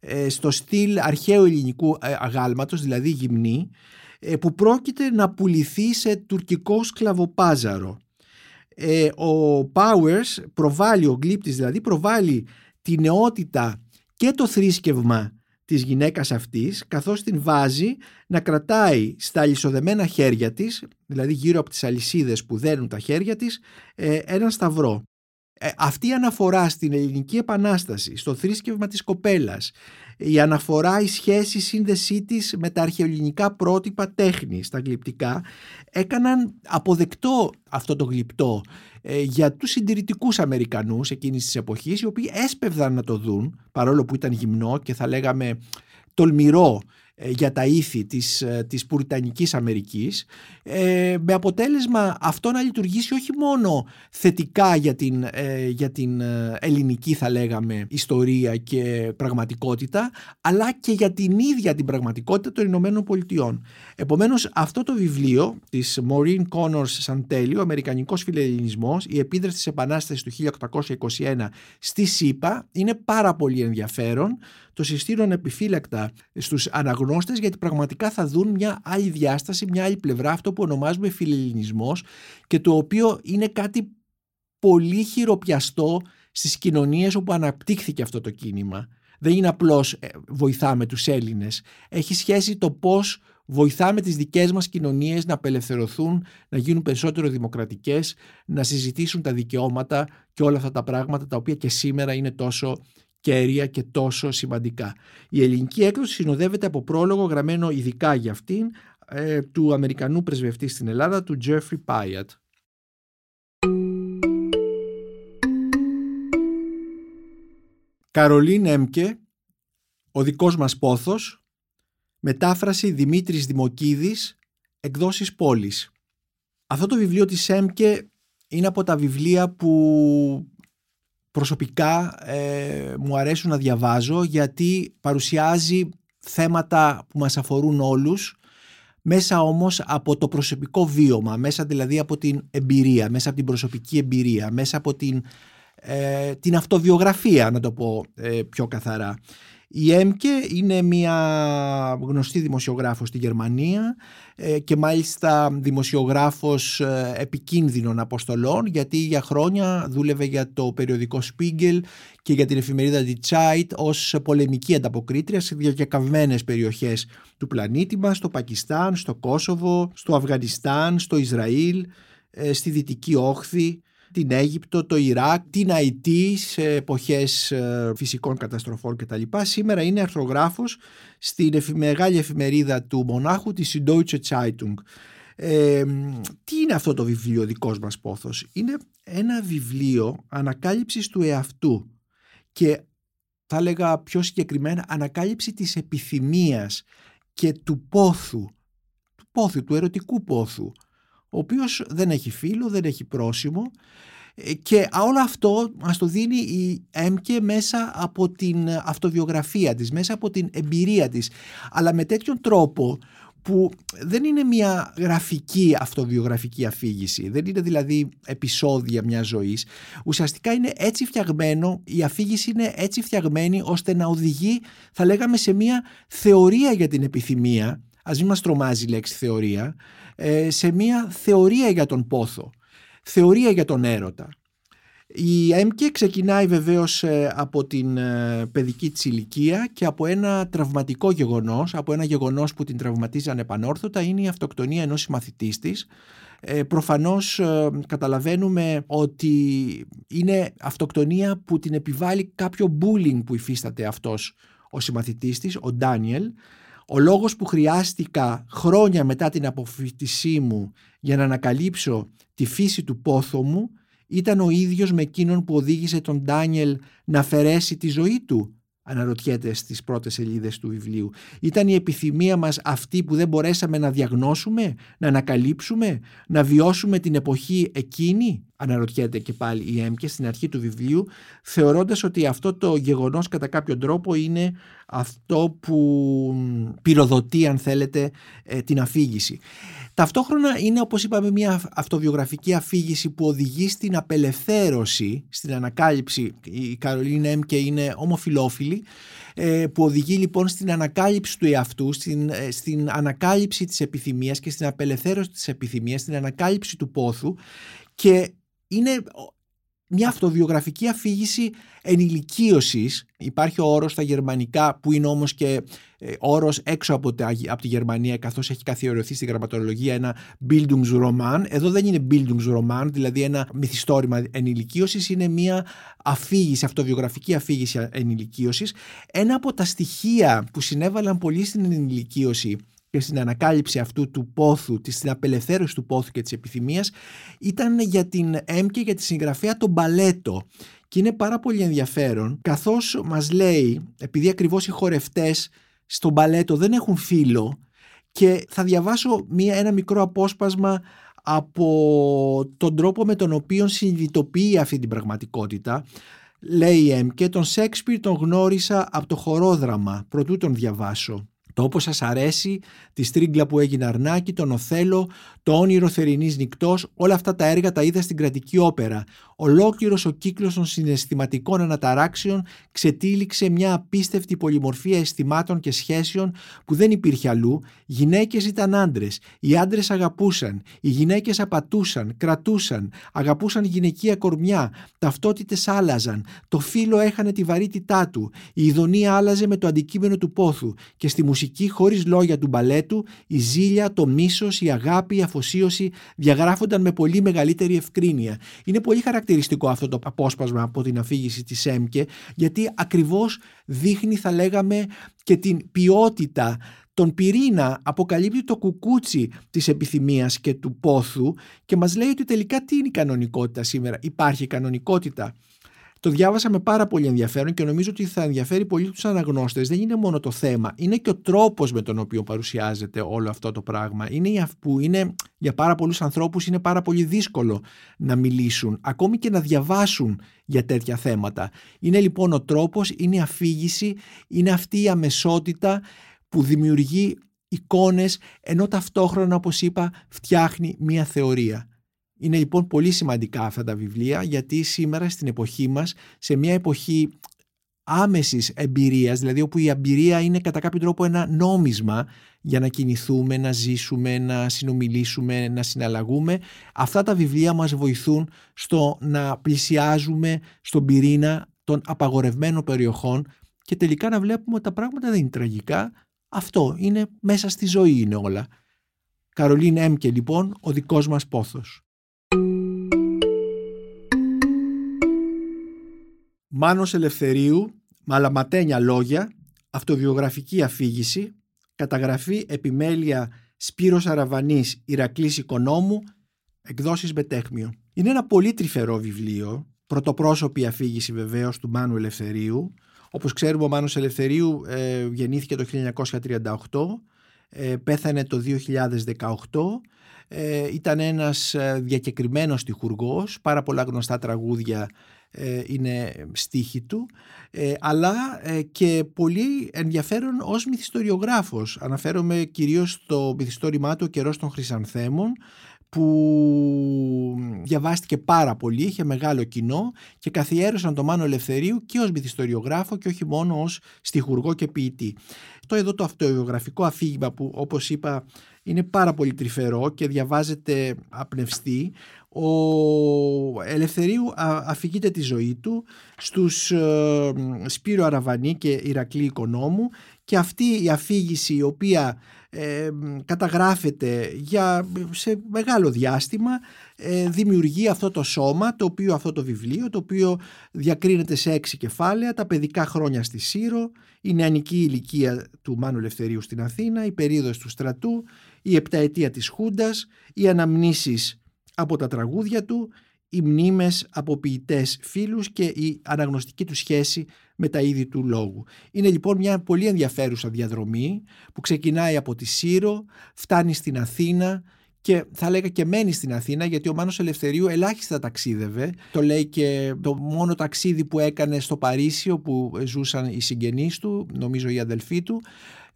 ε, στο στυλ αρχαίου ελληνικού ε, αγάλματος, δηλαδή γυμνή, που πρόκειται να πουληθεί σε τουρκικό σκλαβοπάζαρο. Ο Powers προβάλλει, ο γλύπτης δηλαδή, προβάλλει τη νεότητα και το θρήσκευμα της γυναίκας αυτής καθώς την βάζει να κρατάει στα αλυσοδεμένα χέρια της δηλαδή γύρω από τις αλυσίδες που δένουν τα χέρια της ε, έναν σταυρό. Ε, αυτή η αναφορά στην ελληνική επανάσταση, στο θρήσκευμα της κοπέλας, η αναφορά, η σχέση, η σύνδεσή της με τα αρχαιοελληνικά πρότυπα τέχνης, τα γλυπτικά, έκαναν αποδεκτό αυτό το γλυπτό ε, για τους συντηρητικούς Αμερικανούς εκείνης της εποχής, οι οποίοι έσπευδαν να το δουν, παρόλο που ήταν γυμνό και θα λέγαμε τολμηρό ε, για τα ήθη της, ε, της Πουριτανικής Αμερικής ε, με αποτέλεσμα αυτό να λειτουργήσει όχι μόνο θετικά για την, για την ελληνική θα λέγαμε ιστορία και πραγματικότητα αλλά και για την ίδια την πραγματικότητα των Ηνωμένων Πολιτειών. Επομένως αυτό το βιβλίο της Maureen Connors Santelli, ο Αμερικανικός Φιλελληνισμός, η επίδραση της Επανάστασης του 1821 στη ΣΥΠΑ είναι πάρα πολύ ενδιαφέρον το συστήνω επιφύλακτα στους αναγνώστες γιατί πραγματικά θα δουν μια άλλη διάσταση, μια άλλη πλευρά, αυτό που ονομάζουμε φιλελληνισμός και το οποίο είναι κάτι πολύ χειροπιαστό στις κοινωνίες όπου αναπτύχθηκε αυτό το κίνημα. Δεν είναι απλώς ε, βοηθάμε τους Έλληνες. Έχει σχέση το πώς βοηθάμε τις δικές μας κοινωνίες να απελευθερωθούν, να γίνουν περισσότερο δημοκρατικές, να συζητήσουν τα δικαιώματα και όλα αυτά τα πράγματα τα οποία και σήμερα είναι τόσο κέρια και τόσο σημαντικά. Η ελληνική έκδοση συνοδεύεται από πρόλογο γραμμένο ειδικά για αυτήν ε, του Αμερικανού πρεσβευτή στην Ελλάδα, του Jeffrey Pyatt. Καρολίν Έμκε, ο δικός μας πόθος, μετάφραση Δημήτρης Δημοκίδης, εκδόσεις πόλης. Αυτό το βιβλίο της Έμκε είναι από τα βιβλία που προσωπικά ε, μου αρέσουν να διαβάζω γιατί παρουσιάζει θέματα που μας αφορούν όλους μέσα όμως από το προσωπικό βίωμα, μέσα δηλαδή από την εμπειρία, μέσα από την προσωπική εμπειρία, μέσα από την, ε, την αυτοβιογραφία να το πω ε, πιο καθαρά. Η Έμκε είναι μια γνωστή δημοσιογράφος στη Γερμανία ε, και μάλιστα δημοσιογράφος ε, επικίνδυνων αποστολών γιατί για χρόνια δούλευε για το περιοδικό Spiegel και για την εφημερίδα Die Zeit ως πολεμική ανταποκρίτρια σε διακεκαυμένες περιοχές του πλανήτη μας, στο Πακιστάν, στο Κόσοβο, στο Αφγανιστάν, στο Ισραήλ, ε, στη Δυτική Όχθη την Αίγυπτο, το Ιράκ, την Αϊτή σε εποχές ε, φυσικών καταστροφών κτλ. Σήμερα είναι αρθρογράφος στην μεγάλη εφημερίδα του μονάχου της Deutsche Zeitung. Ε, τι είναι αυτό το βιβλίο δικός μας πόθος; Είναι ένα βιβλίο ανακάλυψης του εαυτού και θα έλεγα πιο συγκεκριμένα ανακάλυψη της επιθυμίας και του πόθου πόθου, του ερωτικού πόθου, ο οποίος δεν έχει φίλο, δεν έχει πρόσημο. Ε, και όλο αυτό μας το δίνει η Έμκε μέσα από την αυτοβιογραφία της, μέσα από την εμπειρία της, αλλά με τέτοιον τρόπο που δεν είναι μια γραφική αυτοβιογραφική αφήγηση, δεν είναι δηλαδή επεισόδια μιας ζωής. Ουσιαστικά είναι έτσι φτιαγμένο, η αφήγηση είναι έτσι φτιαγμένη ώστε να οδηγεί, θα λέγαμε, σε μια θεωρία για την επιθυμία, ας μην μας τρομάζει η λέξη θεωρία, ε, σε μια θεωρία για τον πόθο, θεωρία για τον έρωτα. Η ΕΜΚΕ ξεκινάει βεβαίως ε, από την ε, παιδική της ηλικία και από ένα τραυματικό γεγονός, από ένα γεγονός που την τραυματίζει ανεπανόρθωτα είναι η αυτοκτονία ενός συμμαθητής της. Ε, προφανώς ε, καταλαβαίνουμε ότι είναι αυτοκτονία που την επιβάλλει κάποιο bullying που υφίσταται αυτός ο συμμαθητής της, ο Ντάνιελ. Ο λόγος που χρειάστηκα χρόνια μετά την αποφυτισή μου για να ανακαλύψω τη φύση του πόθου μου ήταν ο ίδιος με εκείνον που οδήγησε τον Ντάνιελ να αφαιρέσει τη ζωή του αναρωτιέται στις πρώτες σελίδες του βιβλίου. Ήταν η επιθυμία μας αυτή που δεν μπορέσαμε να διαγνώσουμε, να ανακαλύψουμε, να βιώσουμε την εποχή εκείνη, αναρωτιέται και πάλι η Έμκε στην αρχή του βιβλίου, θεωρώντας ότι αυτό το γεγονός κατά κάποιο τρόπο είναι αυτό που πυροδοτεί, αν θέλετε, ε, την αφήγηση. Ταυτόχρονα είναι όπως είπαμε μια αυτοβιογραφική αφήγηση που οδηγεί στην απελευθέρωση, στην ανακάλυψη. Η Καρολίνα Έμκε είναι ομοφιλόφιλη ε, που οδηγεί λοιπόν στην ανακάλυψη του εαυτού, στην, ε, στην ανακάλυψη της επιθυμίας και στην απελευθέρωση της επιθυμίας, στην ανακάλυψη του πόθου και είναι μια αυτοβιογραφική αφήγηση ενηλικίωσης. Υπάρχει ο όρος στα γερμανικά που είναι όμως και ε, όρος έξω από, από τη Γερμανία καθώς έχει καθιερωθεί στην γραμματολογία ένα Bildungsroman. Εδώ δεν είναι Bildungsroman, δηλαδή ένα μυθιστόρημα ενηλικίωσης, είναι μια αφήγηση, αυτοβιογραφική αφήγηση ενηλικίωσης. Ένα από τα στοιχεία που συνέβαλαν πολύ στην ενηλικίωση και στην ανακάλυψη αυτού του πόθου, στην απελευθέρωση του πόθου και της επιθυμίας ήταν για την ΕΜ και για τη συγγραφέα το μπαλέτο. Και είναι πάρα πολύ ενδιαφέρον καθώς μας λέει, επειδή ακριβώς οι χορευτές στο μπαλέτο δεν έχουν φίλο και θα διαβάσω μία, ένα μικρό απόσπασμα από τον τρόπο με τον οποίο συνειδητοποιεί αυτή την πραγματικότητα. Λέει η Εμ και τον Σέξπιρ τον γνώρισα από το χορόδραμα, προτού τον διαβάσω. Το όπως σας αρέσει, τη στρίγκλα που έγινε αρνάκι, τον Οθέλο, το όνειρο θερινής νυχτός, όλα αυτά τα έργα τα είδα στην κρατική όπερα. Ολόκληρος ο κύκλος των συναισθηματικών αναταράξεων ξετύλιξε μια απίστευτη πολυμορφία αισθημάτων και σχέσεων που δεν υπήρχε αλλού. Γυναίκες ήταν άντρες. Οι άντρες αγαπούσαν. Οι γυναίκες απατούσαν, κρατούσαν, αγαπούσαν γυναικεία κορμιά. Ταυτότητες άλλαζαν. Το φύλλο έχανε τη βαρύτητά του. Η ειδονία άλλαζε με το αντικείμενο του πόθου. Και στη μουσική χωρίς λόγια του μπαλέτου, η ζήλια, το μίσος, η αγάπη, η αφοσίωση διαγράφονταν με πολύ μεγαλύτερη ευκρίνεια. Είναι πολύ χαρακτηριστικό αυτό το απόσπασμα από την αφήγηση της ΕΜΚΕ γιατί ακριβώς δείχνει θα λέγαμε και την ποιότητα τον πυρήνα αποκαλύπτει το κουκούτσι της επιθυμίας και του πόθου και μας λέει ότι τελικά τι είναι η κανονικότητα σήμερα. Υπάρχει κανονικότητα. Το διάβασα με πάρα πολύ ενδιαφέρον και νομίζω ότι θα ενδιαφέρει πολύ τους αναγνώστες. Δεν είναι μόνο το θέμα, είναι και ο τρόπος με τον οποίο παρουσιάζεται όλο αυτό το πράγμα. Είναι που είναι για πάρα πολλούς ανθρώπους είναι πάρα πολύ δύσκολο να μιλήσουν, ακόμη και να διαβάσουν για τέτοια θέματα. Είναι λοιπόν ο τρόπος, είναι η αφήγηση, είναι αυτή η αμεσότητα που δημιουργεί εικόνες ενώ ταυτόχρονα όπως είπα φτιάχνει μία θεωρία. Είναι λοιπόν πολύ σημαντικά αυτά τα βιβλία γιατί σήμερα στην εποχή μας, σε μια εποχή άμεσης εμπειρίας, δηλαδή όπου η εμπειρία είναι κατά κάποιο τρόπο ένα νόμισμα για να κινηθούμε, να ζήσουμε, να συνομιλήσουμε, να συναλλαγούμε, αυτά τα βιβλία μας βοηθούν στο να πλησιάζουμε στον πυρήνα των απαγορευμένων περιοχών και τελικά να βλέπουμε ότι τα πράγματα δεν είναι τραγικά, αυτό είναι μέσα στη ζωή είναι όλα. Καρολίν Έμκε λοιπόν, ο δικός μας πόθος. Μάνος Ελευθερίου, μαλαματένια λόγια, αυτοβιογραφική αφήγηση, καταγραφή επιμέλεια Σπύρος Αραβανής, Ηρακλής Οικονόμου, εκδόσεις Μπετέχμιο. Είναι ένα πολύ τρυφερό βιβλίο, πρωτοπρόσωπη αφήγηση βεβαίως του Μάνου Ελευθερίου. Όπως ξέρουμε ο Μάνος Ελευθερίου ε, γεννήθηκε το 1938, ε, πέθανε το 2018 ε, ήταν ένας ε, διακεκριμένος στιχουργός, πάρα πολλά γνωστά τραγούδια ε, είναι στίχη του, αλλά και πολύ ενδιαφέρον ως μυθιστοριογράφος. Αναφέρομαι κυρίως στο μυθιστόρημά του «Ο καιρός των Χρυσανθέμων», που διαβάστηκε πάρα πολύ, είχε μεγάλο κοινό και καθιέρωσαν το Μάνο Ελευθερίου και ως μυθιστοριογράφο και όχι μόνο ως στιχουργό και ποιητή. Το εδώ το αυτοβιογραφικό αφήγημα που όπως είπα είναι πάρα πολύ τρυφερό και διαβάζεται απνευστή. Ο Ελευθερίου αφηγείται τη ζωή του στους ε, Σπύρο Αραβανή και Ηρακλή Οικονόμου και αυτή η αφήγηση η οποία ε, καταγράφεται για, σε μεγάλο διάστημα ε, δημιουργεί αυτό το σώμα, το οποίο αυτό το βιβλίο, το οποίο διακρίνεται σε έξι κεφάλαια, τα παιδικά χρόνια στη Σύρο, η νεανική ηλικία του Μάνου Ελευθερίου στην Αθήνα, η περίοδος του στρατού, η επταετία της Χούντας, οι αναμνήσεις από τα τραγούδια του, οι μνήμες από ποιητές φίλους και η αναγνωστική του σχέση με τα είδη του λόγου. Είναι λοιπόν μια πολύ ενδιαφέρουσα διαδρομή που ξεκινάει από τη Σύρο, φτάνει στην Αθήνα και θα λέγα και μένει στην Αθήνα γιατί ο Μάνος Ελευθερίου ελάχιστα ταξίδευε. Το λέει και το μόνο ταξίδι που έκανε στο Παρίσι που ζούσαν οι συγγενείς του, νομίζω οι αδελφοί του.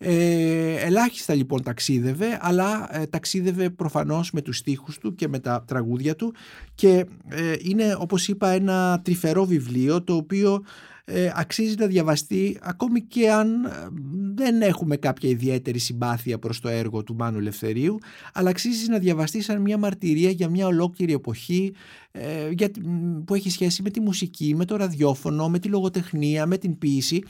Ε, ελάχιστα λοιπόν ταξίδευε αλλά ε, ταξίδευε προφανώς με τους στίχους του και με τα τραγούδια του και ε, είναι όπως είπα ένα τρυφερό βιβλίο το οποίο ε, αξίζει να διαβαστεί ακόμη και αν ε, δεν έχουμε κάποια ιδιαίτερη συμπάθεια προς το έργο του Μάνου Ελευθερίου αλλά αξίζει να διαβαστεί σαν μια μαρτυρία για μια ολόκληρη εποχή ε, για, που έχει σχέση με τη μουσική, με το ραδιόφωνο, με τη λογοτεχνία, με την ποίηση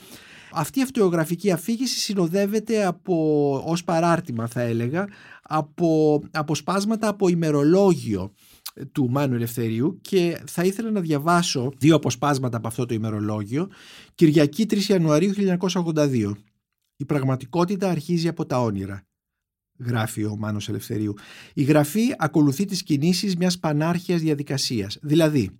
αυτή η αυτογραφική αφήγηση συνοδεύεται από, ως παράρτημα θα έλεγα από αποσπάσματα από ημερολόγιο του Μάνου Ελευθερίου και θα ήθελα να διαβάσω δύο αποσπάσματα από αυτό το ημερολόγιο. Κυριακή 3 Ιανουαρίου 1982. Η πραγματικότητα αρχίζει από τα όνειρα. Γράφει ο Μάνος Ελευθερίου. Η γραφή ακολουθεί τις κινήσεις μιας πανάρχιας διαδικασίας. Δηλαδή,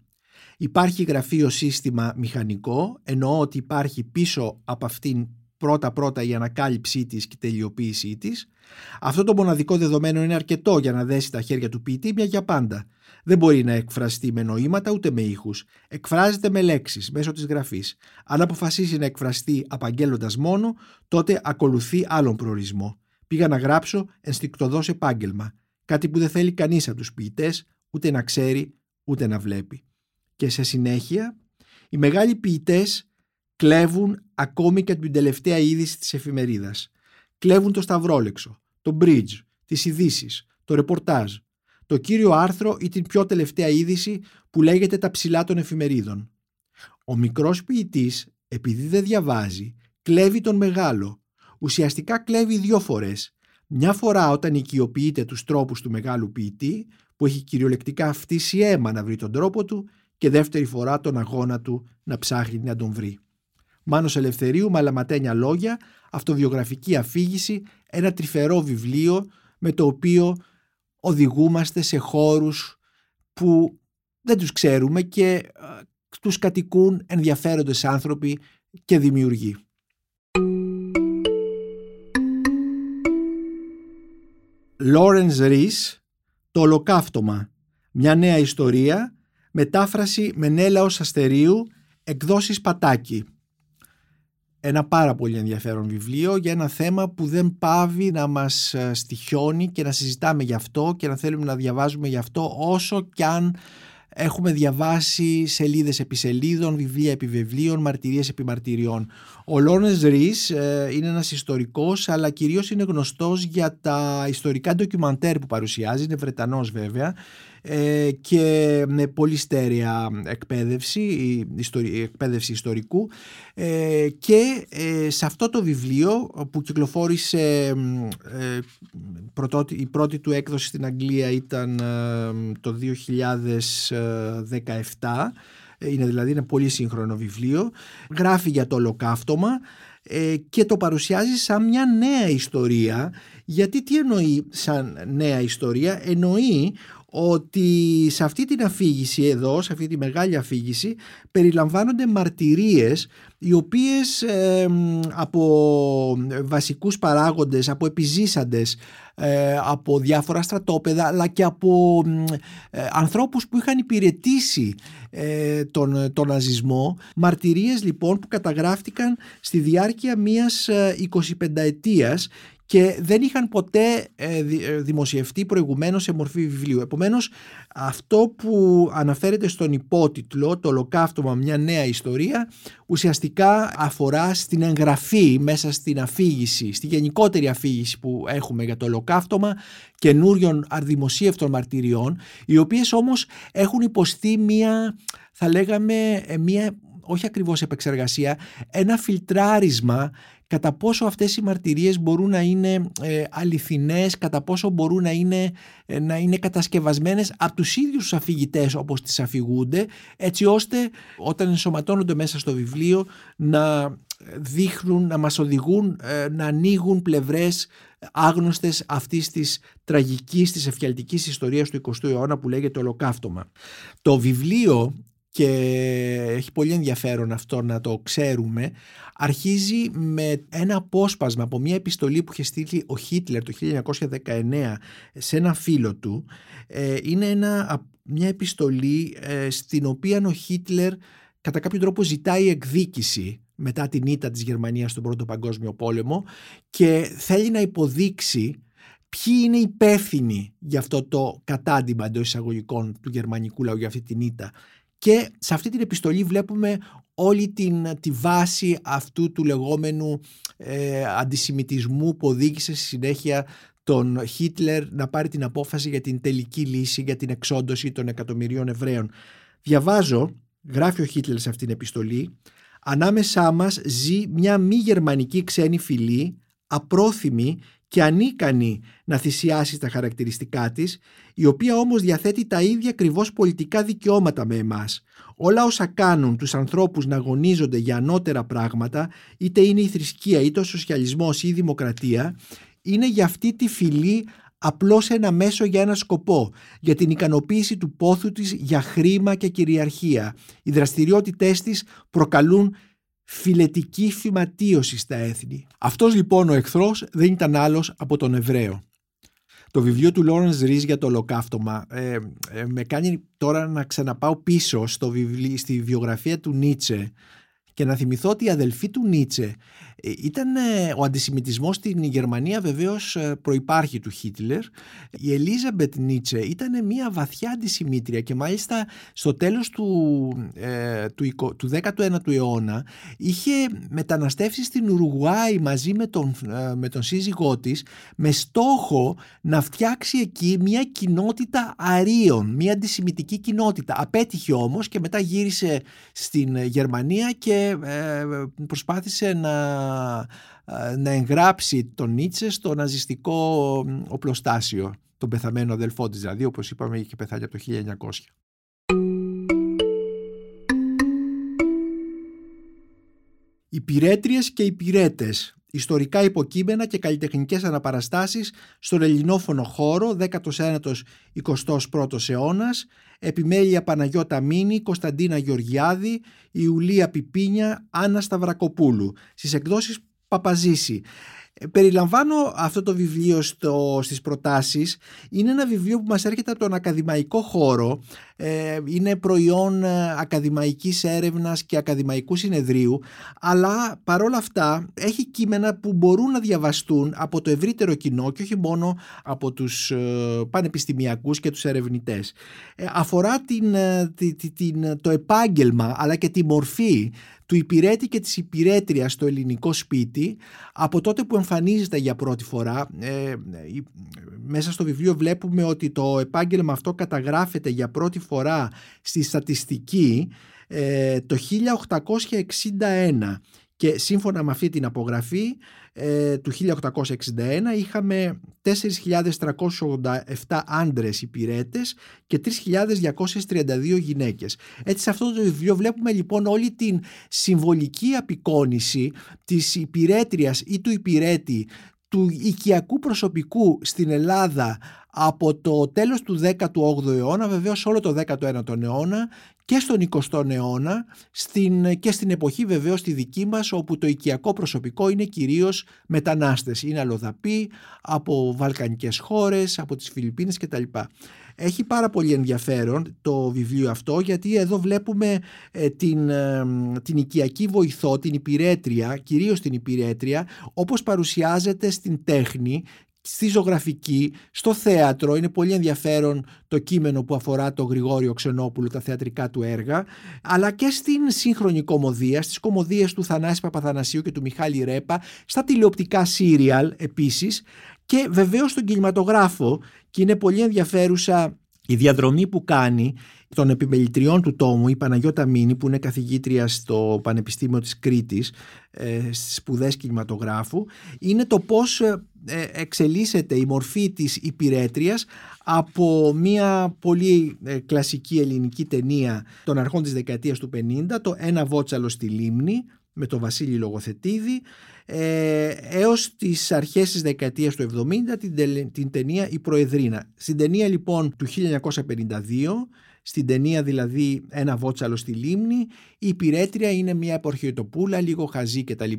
υπάρχει γραφείο σύστημα μηχανικό, εννοώ ότι υπάρχει πίσω από αυτήν πρώτα-πρώτα η ανακάλυψή της και η τελειοποίησή της. Αυτό το μοναδικό δεδομένο είναι αρκετό για να δέσει τα χέρια του ποιητή μια για πάντα. Δεν μπορεί να εκφραστεί με νοήματα ούτε με ήχους. Εκφράζεται με λέξεις μέσω της γραφής. Αν αποφασίσει να εκφραστεί απαγγέλλοντας μόνο, τότε ακολουθεί άλλον προορισμό. Πήγα να γράψω ενστικτοδός επάγγελμα. Κάτι που δεν θέλει κανείς από τους ποιητές ούτε να ξέρει ούτε να βλέπει. Και σε συνέχεια, οι μεγάλοι ποιητές κλέβουν ακόμη και την τελευταία είδηση της εφημερίδας. Κλέβουν το σταυρόλεξο, το bridge, τις ειδήσεις, το ρεπορτάζ, το κύριο άρθρο ή την πιο τελευταία είδηση που λέγεται τα ψηλά των εφημερίδων. Ο μικρός ποιητής, επειδή δεν διαβάζει, κλέβει τον μεγάλο. Ουσιαστικά κλέβει δύο φορές. Μια φορά όταν οικειοποιείται τους τρόπους του μεγάλου ποιητή, που έχει κυριολεκτικά φτύσει αίμα να βρει τον τρόπο του και δεύτερη φορά τον αγώνα του να ψάχνει να τον βρει. Μάνος Ελευθερίου, μαλαματένια λόγια, αυτοβιογραφική αφήγηση, ένα τρυφερό βιβλίο με το οποίο οδηγούμαστε σε χώρους που δεν τους ξέρουμε και ε, τους κατοικούν ενδιαφέροντες άνθρωποι και δημιουργοί. Λόρενς Ρίς, το ολοκαύτωμα, μια νέα ιστορία Μετάφραση Μενέλαος Αστερίου, εκδόσεις Πατάκη. Ένα πάρα πολύ ενδιαφέρον βιβλίο για ένα θέμα που δεν πάβει να μας ε, στοιχιώνει και να συζητάμε γι' αυτό και να θέλουμε να διαβάζουμε γι' αυτό όσο κι αν έχουμε διαβάσει σελίδες επί σελίδων, βιβλία επί βιβλίων, μαρτυρίες επί μαρτυριών. Ο Λόρνες Ρίς ε, είναι ένας ιστορικός αλλά κυρίως είναι γνωστός για τα ιστορικά ντοκιμαντέρ που παρουσιάζει, είναι Βρετανός βέβαια ε, και με πολύ στέρεα εκπαίδευση, η εκπαίδευση ιστορικού. Ε, και ε, σε αυτό το βιβλίο που κυκλοφόρησε η πρώτη του έκδοση στην Αγγλία ήταν το 2017 είναι δηλαδή ένα πολύ σύγχρονο βιβλίο. Γράφει για το ολοκαύτωμα και το παρουσιάζει σαν μια νέα ιστορία. Γιατί τι εννοεί σαν νέα ιστορία; Εννοεί ότι σε αυτή την αφήγηση εδώ, σε αυτή τη μεγάλη αφήγηση περιλαμβάνονται μαρτυρίες οι οποίες από βασικούς παράγοντες, από επιζήσαντες, ε, από διάφορα στρατόπεδα αλλά και από ε, ανθρώπους που είχαν υπηρετήσει ε, τον, τον ναζισμό. Μαρτυρίες λοιπόν που καταγράφτηκαν στη διάρκεια μιας 25 ετίας και δεν είχαν ποτέ ε, ε, δημοσιευτεί προηγουμένως σε μορφή βιβλίου. Επομένως αυτό που αναφέρεται στον υπότιτλο το ολοκαύτωμα μια νέα ιστορία ουσιαστικά αφορά στην εγγραφή μέσα στην αφήγηση, στη γενικότερη αφήγηση που έχουμε για το ολοκαύτωμα καινούριων αρδημοσίευτων μαρτυριών οι οποίες όμως έχουν υποστεί μια θα λέγαμε ε, μια όχι ακριβώς επεξεργασία, ένα φιλτράρισμα κατά πόσο αυτές οι μαρτυρίες μπορούν να είναι ε, αληθινές, κατά πόσο μπορούν να είναι, ε, να είναι κατασκευασμένες από τους ίδιους τους αφηγητές όπως τις αφηγούνται, έτσι ώστε όταν ενσωματώνονται μέσα στο βιβλίο να δείχνουν, να μας οδηγούν, ε, να ανοίγουν πλευρές άγνωστες αυτής της τραγικής, της εφιαλτικής ιστορίας του 20ου αιώνα που λέγεται Ολοκαύτωμα. Το βιβλίο και έχει πολύ ενδιαφέρον αυτό να το ξέρουμε, αρχίζει με ένα απόσπασμα από μια επιστολή που είχε στείλει ο Χίτλερ το 1919 σε ένα φίλο του. Ε, είναι ένα, μια επιστολή ε, στην οποία ο Χίτλερ κατά κάποιο τρόπο ζητάει εκδίκηση μετά την ήττα της Γερμανίας στον Πρώτο Παγκόσμιο Πόλεμο και θέλει να υποδείξει ποιοι είναι υπεύθυνοι για αυτό το κατάντημα εντός εισαγωγικών του γερμανικού λαού για αυτή την ήττα και σε αυτή την επιστολή βλέπουμε όλη την, τη βάση αυτού του λεγόμενου ε, αντισημιτισμού που οδήγησε στη συνέχεια τον Χίτλερ να πάρει την απόφαση για την τελική λύση για την εξόντωση των εκατομμυρίων Εβραίων. Διαβάζω, γράφει ο Χίτλερ σε αυτήν την επιστολή, ανάμεσά μας ζει μια μη γερμανική ξένη φυλή, απρόθυμη και ανίκανη να θυσιάσει τα χαρακτηριστικά της, η οποία όμως διαθέτει τα ίδια ακριβώς πολιτικά δικαιώματα με εμάς. Όλα όσα κάνουν τους ανθρώπους να αγωνίζονται για ανώτερα πράγματα, είτε είναι η θρησκεία, είτε ο σοσιαλισμός ή η δημοκρατία, είναι για αυτή τη φυλή απλώς ένα μέσο για ένα σκοπό, για την ικανοποίηση του πόθου της για χρήμα και κυριαρχία. Οι δραστηριότητές της προκαλούν φιλετική φυματίωση στα έθνη. Αυτός λοιπόν ο εχθρός δεν ήταν άλλος από τον Εβραίο. Το βιβλίο του Λόρενς Ρίζ για το ολοκαύτωμα ε, ε, με κάνει τώρα να ξαναπάω πίσω στο βιβλίο, στη βιογραφία του Νίτσε και να θυμηθώ ότι η αδελφή του Νίτσε ε, ήταν ε, ο αντισημιτισμός στην Γερμανία βεβαίως ε, προϋπάρχει του Χίτλερ. Η Ελίζαμπετ Νίτσε ήταν μια βαθιά αντισημίτρια και μάλιστα στο τέλος του, του, του 19ου αιώνα είχε μεταναστεύσει στην Ουρουγουάη μαζί με τον, με τον σύζυγό της με στόχο να φτιάξει εκεί μια κοινότητα αρίων, μια αντισημιτική κοινότητα. Απέτυχε όμως και μετά γύρισε στην Γερμανία και προσπάθησε να να εγγράψει τον Νίτσε στο ναζιστικό οπλοστάσιο, τον πεθαμένο αδελφό της δηλαδή, όπως είπαμε είχε πεθάνει από το 1900. Οι πυρέτριες και οι πυρέτες, ιστορικά υποκείμενα και καλλιτεχνικές αναπαραστάσεις στον ελληνόφωνο χώρο 19ο 21ος αιώνας, επιμέλεια Παναγιώτα Μίνη, Κωνσταντίνα Γεωργιάδη, Ιουλία Πιπίνια, Άννα Σταυρακοπούλου, στις εκδόσεις Παπαζήση. Ε, περιλαμβάνω αυτό το βιβλίο στο, στις προτάσεις. Είναι ένα βιβλίο που μας έρχεται από τον ακαδημαϊκό χώρο. Ε, είναι προϊόν ε, ακαδημαϊκής έρευνας και ακαδημαϊκού συνεδρίου. Αλλά παρόλα αυτά έχει κείμενα που μπορούν να διαβαστούν από το ευρύτερο κοινό και όχι μόνο από τους ε, πανεπιστημιακούς και τους ερευνητές. αφορά την, την, το επάγγελμα αλλά και τη μορφή του υπηρέτη και της υπηρέτριας στο ελληνικό σπίτι από τότε που εμφανίζεται για πρώτη φορά. Ε, μέσα στο βιβλίο βλέπουμε ότι το επάγγελμα αυτό καταγράφεται για πρώτη φορά στη στατιστική ε, το 1861 και σύμφωνα με αυτή την απογραφή ε, του 1861 είχαμε 4.387 άντρες υπηρέτες και 3.232 γυναίκες. Έτσι σε αυτό το βιβλίο βλέπουμε λοιπόν όλη την συμβολική απεικόνηση της υπηρέτριας ή του υπηρέτη του οικιακού προσωπικού στην Ελλάδα από το τέλος του 18ου αιώνα, βεβαίως όλο το 19ο αιώνα και στον 20ο αιώνα στην, και στην εποχή βεβαίως τη δική μας όπου το οικιακό προσωπικό είναι κυρίως μετανάστες. Είναι αλλοδαποί από βαλκανικές χώρες, από τις Φιλιππίνες κτλ. Έχει πάρα πολύ ενδιαφέρον το βιβλίο αυτό γιατί εδώ βλέπουμε ε, την, ε, την οικιακή βοηθό, την υπηρέτρια, κυρίως την υπηρέτρια, όπως παρουσιάζεται στην τέχνη στη ζωγραφική, στο θέατρο. Είναι πολύ ενδιαφέρον το κείμενο που αφορά το Γρηγόριο Ξενόπουλο, τα θεατρικά του έργα, αλλά και στην σύγχρονη κομμωδία, στις κομμωδίες του Θανάση Παπαθανασίου και του Μιχάλη Ρέπα, στα τηλεοπτικά σύριαλ επίσης και βεβαίως στον κινηματογράφο και είναι πολύ ενδιαφέρουσα η διαδρομή που κάνει των επιμελητριών του τόμου η Παναγιώτα Μίνη που είναι καθηγήτρια στο Πανεπιστήμιο της Κρήτης ε, στις σπουδές κινηματογράφου είναι το πώς ε, ε, εξελίσσεται η μορφή της υπηρέτριας από μια πολύ ε, κλασική ελληνική ταινία των αρχών της δεκαετίας του 50 το «Ένα βότσαλο στη λίμνη» με τον Βασίλη Λογοθετίδη ε, έως τις αρχές της δεκαετίας του 70 την, την ταινία «Η Προεδρίνα». Στην ταινία λοιπόν του 1952 στην ταινία δηλαδή ένα βότσαλο στη λίμνη, η υπηρέτρια είναι μια επορχιωτοπούλα, λίγο χαζή κτλ.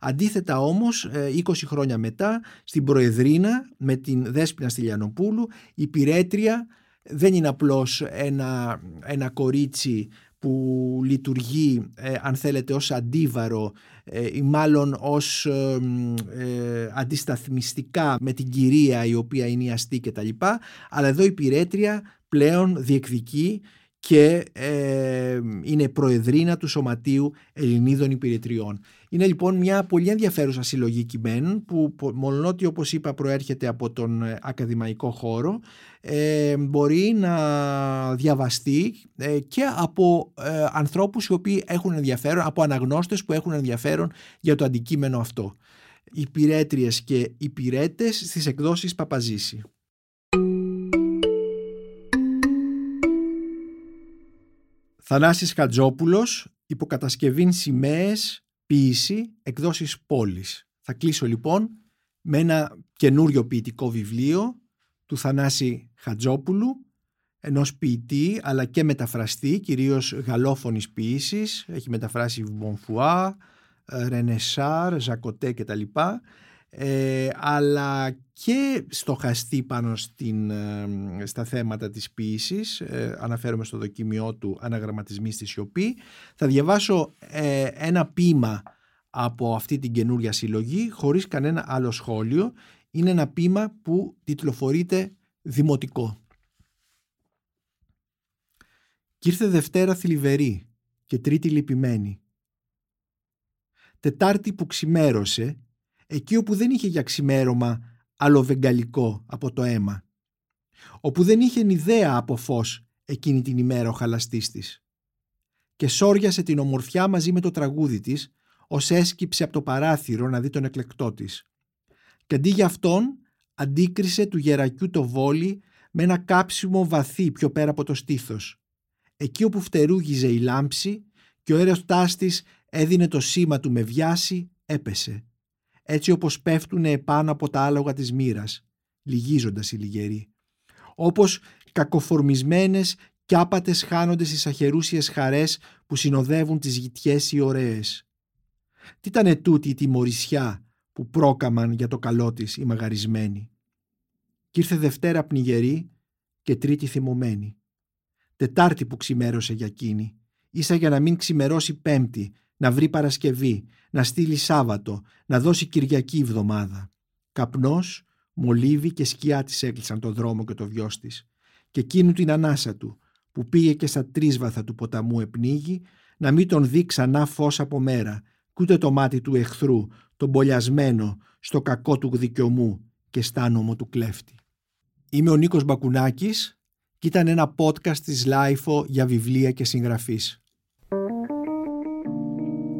Αντίθετα όμως 20 ε, χρόνια μετά στην Προεδρίνα με την Δέσποινα Στυλιανοπούλου η υπηρέτρια δεν είναι απλώς ένα, ένα κορίτσι που λειτουργεί ε, αν θέλετε ως αντίβαρο ε, ή μάλλον ως αντισταθμιστικά με την κυρία η οποία είναι η αστή κτλ. Αλλά εδώ η πυρέτρια πλέον διεκδικεί και ε, είναι προεδρίνα του Σωματείου Ελληνίδων Υπηρετριών. Είναι λοιπόν μια πολύ ενδιαφέρουσα συλλογή κειμένων που ότι όπως είπα προέρχεται από τον ε, ακαδημαϊκό χώρο ε, μπορεί να διαβαστεί ε, και από ε, ανθρώπους οι οποίοι έχουν ενδιαφέρον, από αναγνώστες που έχουν ενδιαφέρον για το αντικείμενο αυτό. Υπηρέτριες και υπηρέτες στις εκδόσεις Παπαζήση. Θανάσης Χατζόπουλος, υποκατασκευήν σημαίες, ποίηση, εκδόσεις πόλης. Θα κλείσω λοιπόν με ένα καινούριο ποιητικό βιβλίο του Θανάση Χατζόπουλου, ενός ποιητή αλλά και μεταφραστή, κυρίως γαλλόφωνης ποίησης, έχει μεταφράσει Μπονφουά, Ρενεσάρ, Ζακοτέ κτλ ε, αλλά και στοχαστεί πάνω στην, ε, στα θέματα της ποίησης ε, αναφέρομαι στο δοκιμιό του «Αναγραμματισμοί στη σιωπή» θα διαβάσω ε, ένα ποίημα από αυτή την καινούρια συλλογή χωρίς κανένα άλλο σχόλιο. Είναι ένα ποίημα που τιτλοφορείται «Δημοτικό» Κι ήρθε Δευτέρα θλιβερή και Τρίτη λυπημένη. Τετάρτη που ξημέρωσε εκεί όπου δεν είχε για ξημέρωμα βεγγαλικό από το αίμα, όπου δεν είχε ιδέα από φως εκείνη την ημέρα ο χαλαστής της. Και σόριασε την ομορφιά μαζί με το τραγούδι της, ως έσκυψε από το παράθυρο να δει τον εκλεκτό της. Και αντί για αυτόν, αντίκρισε του γερακιού το βόλι με ένα κάψιμο βαθύ πιο πέρα από το στήθος. Εκεί όπου φτερούγιζε η λάμψη και ο έρωτάς της έδινε το σήμα του με βιάση, έπεσε έτσι όπως πέφτουν επάνω από τα άλογα της μοίρας, λυγίζοντας οι λιγεροί. Όπως κακοφορμισμένες κι άπατες χάνονται στις αχερούσιες χαρές που συνοδεύουν τις γητιές οι ωραίες. Τι ήταν τούτη η τιμωρησιά που πρόκαμαν για το καλό της οι μαγαρισμένοι. Κι ήρθε Δευτέρα πνιγερή και Τρίτη θυμωμένη. Τετάρτη που ξημέρωσε για εκείνη, ίσα για να μην ξημερώσει Πέμπτη να βρει Παρασκευή, να στείλει Σάββατο, να δώσει Κυριακή εβδομάδα. Καπνός, μολύβι και σκιά της έκλεισαν το δρόμο και το βιός της. Και εκείνου την ανάσα του, που πήγε και στα τρίσβαθα του ποταμού επνίγει, να μην τον δει ξανά φως από μέρα, κι ούτε το μάτι του εχθρού, τον μπολιασμένο, στο κακό του δικαιωμού και στάνομο του κλέφτη. Είμαι ο Νίκος Μπακουνάκης και ήταν ένα podcast της LIFO για βιβλία και συγγραφείς.